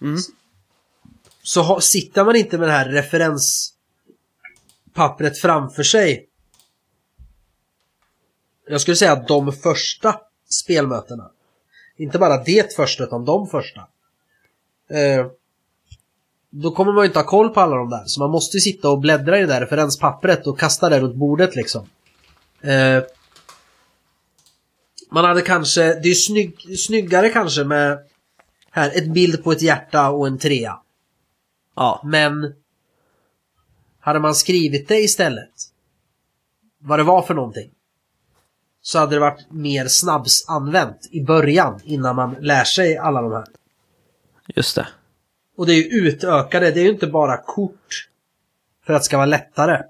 Mm. Så ha, sitter man inte med det här referenspappret framför sig. Jag skulle säga att de första spelmötena. Inte bara det första utan de första. Eh, då kommer man ju inte ha koll på alla de där. Så man måste ju sitta och bläddra i det där referenspappret och kasta det runt bordet liksom. Eh, man hade kanske, det är snygg, snyggare kanske med här, ett bild på ett hjärta och en trea. Ja, Men hade man skrivit det istället, vad det var för någonting, så hade det varit mer snabbsanvänt i början innan man lär sig alla de här. just det. Och det är ju utökade, det är ju inte bara kort för att det ska vara lättare.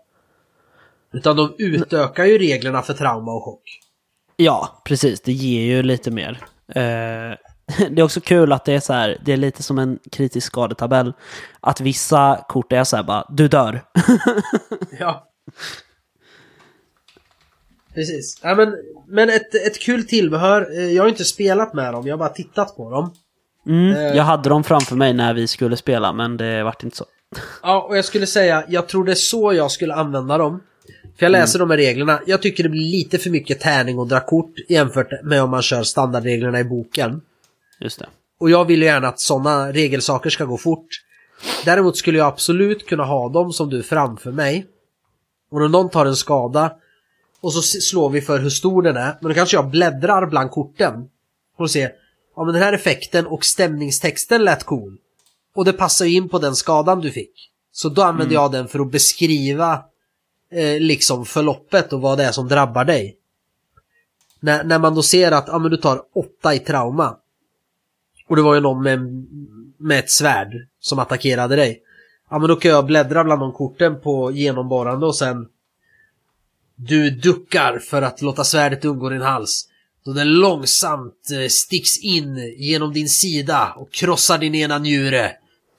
Utan de utökar ju reglerna för trauma och chock. Ja, precis. Det ger ju lite mer. Eh, det är också kul att det är så här, det är lite som en kritisk skadetabell. Att vissa kort är så här bara, du dör. Ja. Precis. Ja, men men ett, ett kul tillbehör. Eh, Jag har inte spelat med dem, jag har bara tittat på dem. Mm, Eh. jag hade dem framför mig när vi skulle spela, men det vart inte så. Ja, och jag skulle säga, jag tror det är så jag skulle använda dem. För jag läser de här reglerna. Jag tycker det blir lite för mycket tärning och dra kort jämfört med om man kör standardreglerna i boken. Just det. Och jag vill ju gärna att sådana regelsaker ska gå fort. Däremot skulle jag absolut kunna ha dem som du framför mig. Och när någon tar en skada och så slår vi för hur stor den är. Men då kanske jag bläddrar bland korten. Och ser, ja men den här effekten och stämningstexten lät cool. Och det passar ju in på den skadan du fick. Så då använder Mm. jag den för att beskriva eh, liksom förloppet och vad det är som drabbar dig. När, när man då ser att ja, men du tar åtta i trauma. Och det var ju någon med, med ett svärd som attackerade dig. Ja men då kan jag bläddra bland de korten på genomborrande och sen Du duckar för att låta svärdet undgå din hals. Då det långsamt eh, sticks in genom din sida och krossar din ena njure.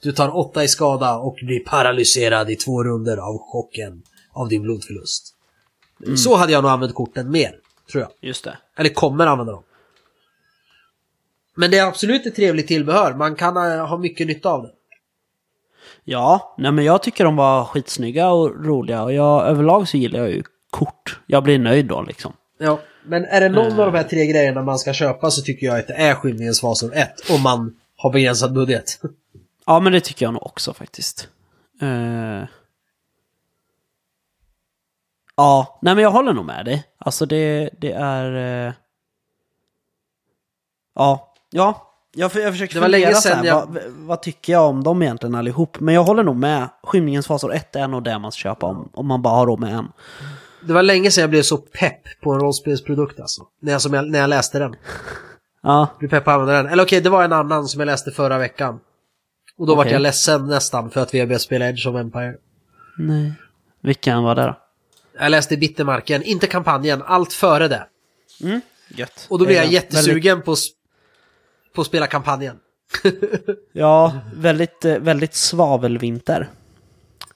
Du tar åtta i skada och blir paralyserad i två runder av chocken av din blodförlust. Så hade jag nog använt korten mer, tror jag. Just det. Eller kommer använda dem. Men det är absolut ett trevligt tillbehör. Man kan eh, ha mycket nytta av det. Ja, nej men jag tycker de var skitsnygga och roliga och jag överlag så gillar jag ju kort. Jag blir nöjd då liksom. Ja, men är det någon av de här tre grejerna man ska köpa så tycker jag att det är Skymningens Fasor 1 om man har begränsad budget. Ja, men det tycker jag nog också faktiskt. Eh. Ja, nej men jag håller nog med dig. Alltså det, det är... eh, Ja, ja. Jag, jag försöker Det var fundera länge så här, sedan jag- vad, vad tycker jag om dem egentligen allihop? Men jag håller nog med. Skymningens fasor 1 är nog det man ska köpa om, om man bara har råd med en. Det var länge sedan jag blev så pepp på en rollspelsprodukt alltså. När jag, som jag, när jag läste den. Ja, Blev pepp på att använda den. Eller okej, det var en annan som jag läste förra veckan. Och då vart Okej. jag ledsen nästan för att vi har börjat spela Edge of Empire. nej. Vilken var det då? Jag läste Bittermarken, inte kampanjen, allt före det. Mm, gött. Och då blev jag jättesugen Väldigt, på, på att spela kampanjen. ja, väldigt, eh, väldigt svavelvinter.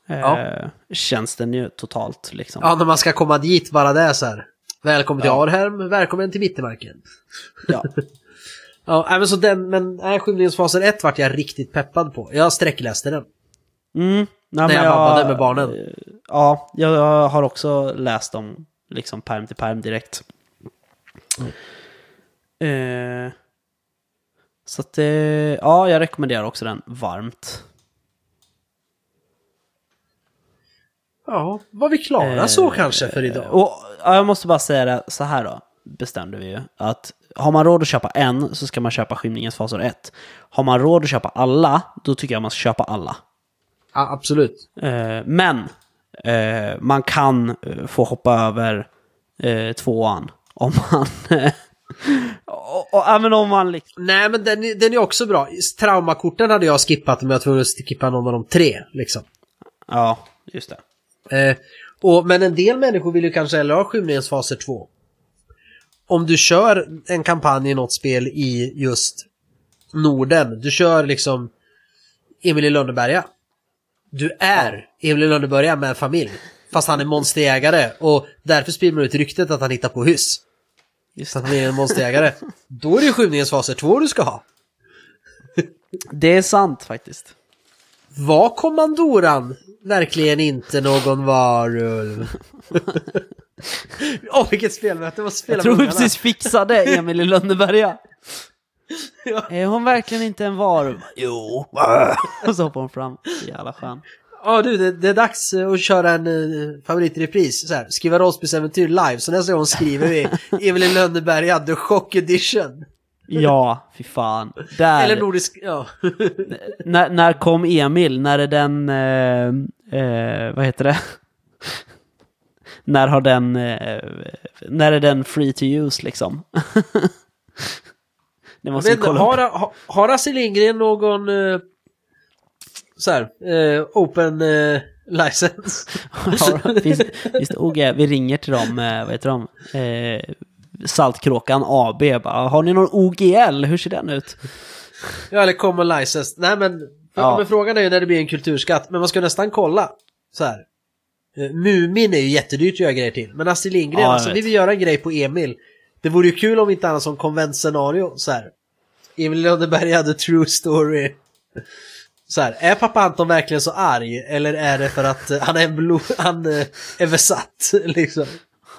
Eh, Ja. Känns den ju totalt liksom. Ja, när man ska komma dit, bara det så här. Välkommen till Ja. Arhem, välkommen till Bittermarken. Ja. Ja, men så den, men nej, Skymningsfasen 1 vart jag riktigt peppad på. Jag sträckläste den. Mm, nej, När men jag vabbade med barnen. eh, Ja, jag har också läst dem liksom perm till perm direkt. Eh, så att det, ja, jag rekommenderar också den varmt. Ja, var vi klara så kanske för idag? Och ja, jag måste bara säga det så här då, bestämde vi ju. Att har man råd att köpa en så ska man köpa Skymningens fasor 1. Har man råd att köpa alla, då tycker jag man ska köpa alla. Ja, absolut. Eh, men eh, man kan eh, få hoppa över eh, tvåan om man... eh, och, och, även om man liksom... Nej, men den, den är också bra. Traumakorten hade jag skippat om jag var tvungen att skippa någon av de tre, liksom. Ja, just det. Eh, och, men en del människor vill ju kanske hellre ha Skymningens faser 2. Om du kör en kampanj i något spel i just Norden, du kör liksom Emil i Lönneberga. Du är Emil i Lönneberga med familj. Fast han är monsterjägare och därför sprider man ut ryktet att han hittar på hyss. Just att han är en monsterjägare. Då är det Skymningens faser 2 du ska ha. Det är sant faktiskt. Var kommandoran verkligen inte någon varulv? Åh, vilket spelmöte! Vad spelar Jag tror vi precis fixade Emil i Lönneberga. Ja. Är hon verkligen inte en varulv? Jo. Och så hoppar hon fram. Jävla skön. Ja du, det, det är dags att köra en uh, favoritrepris. Så här, skriva rollspelsäventyr live. Så nästa gång skriver vi Emil i Lönneberga, The Chock Edition. Ja, fy fan. Där. Eller nordisk, ja. när, när kom Emil? När är den... Eh, eh, vad heter det? när har den... Eh, när är den free to use liksom? det måste vet kolla har, har, har Astrid Lindgren någon uh, så här, eh, open eh, license? Finns, finns det OG? Vi ringer till dem, eh, vad heter de? Saltkråkan AB. Bara, har ni någon OGL? Hur ser den ut? Ja, eller common license. Nej, men, Ja. men frågan är ju när det blir en kulturskatt. Men man ska nästan kolla. Så här. Eh, Mumin är ju jättedyrt att göra grejer till. Men Astrid Lindgren, Ja, alltså vi vill göra en grej på Emil. Det vore ju kul om inte annat som konventscenario. Så här. Emil Lönneberg hade true story. Så här, är pappa Anton verkligen så arg? Eller är det för att eh, han är, blod, han eh, är besatt? Liksom.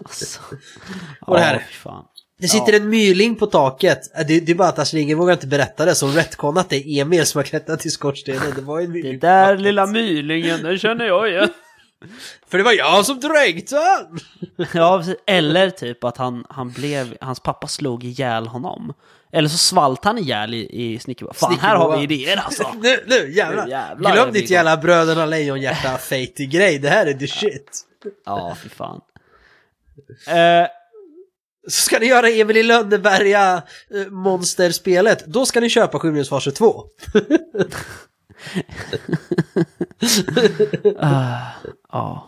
Alltså. Och det här- Ja, fy fan. Det sitter en myling på taket. Äh, Det, det är bara att Astrid Lindgren vågar inte berätta det, så hon retconat det är Emil som har klättrat i skorstenen. Det var en Det myling på där lilla mylingen, den känner jag igen. För det var jag som dränkte han! Ja, precis. eller typ att han, han blev, hans pappa slog ihjäl honom. Eller så svalt han ihjäl i, i snickerboa. Fan, här har vi idéer alltså. nu, nu jävlar! Nu jävlar Glöm ditt jävla Bröderna Lejonhjärta fate-grej, det här är the shit. Ja, fy fan. Eh, Så ska ni göra Emil i Lönneberga eh, monsterspelet, då ska ni köpa Skymningsfarser 2. Ja.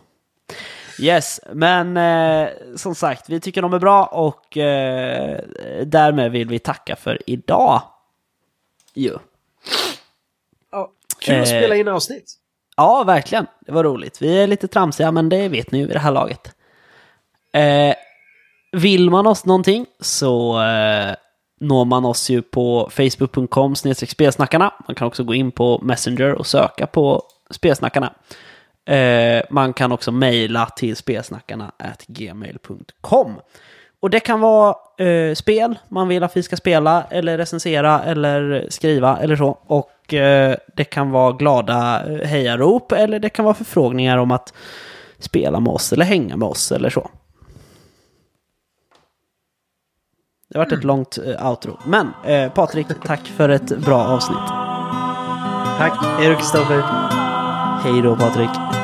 Yes, men eh, som sagt, vi tycker de är bra och eh, därmed vill vi tacka för idag. Jo. Ja, kul att Eh. spela in avsnitt. Ja, verkligen. Det var roligt. Vi är lite tramsiga, men det vet ni ju vid det här laget. Eh, vill man oss någonting så eh, når man oss ju på facebook.com spelsnackarna. Man kan också gå in på Messenger och söka på spelsnackarna. Eh, man kan också mejla till spelsnackarna at gmail.com. Och det kan vara eh, spel man vill att vi ska spela eller recensera eller skriva eller så. Och eh, det kan vara glada eh, hejarop eller det kan vara förfrågningar om att spela med oss eller hänga med oss eller så. Det har varit ett långt eh, outro. Men eh, Patrik, tack för ett bra avsnitt. Tack, Erik Kristoffer. Hej då Patrik.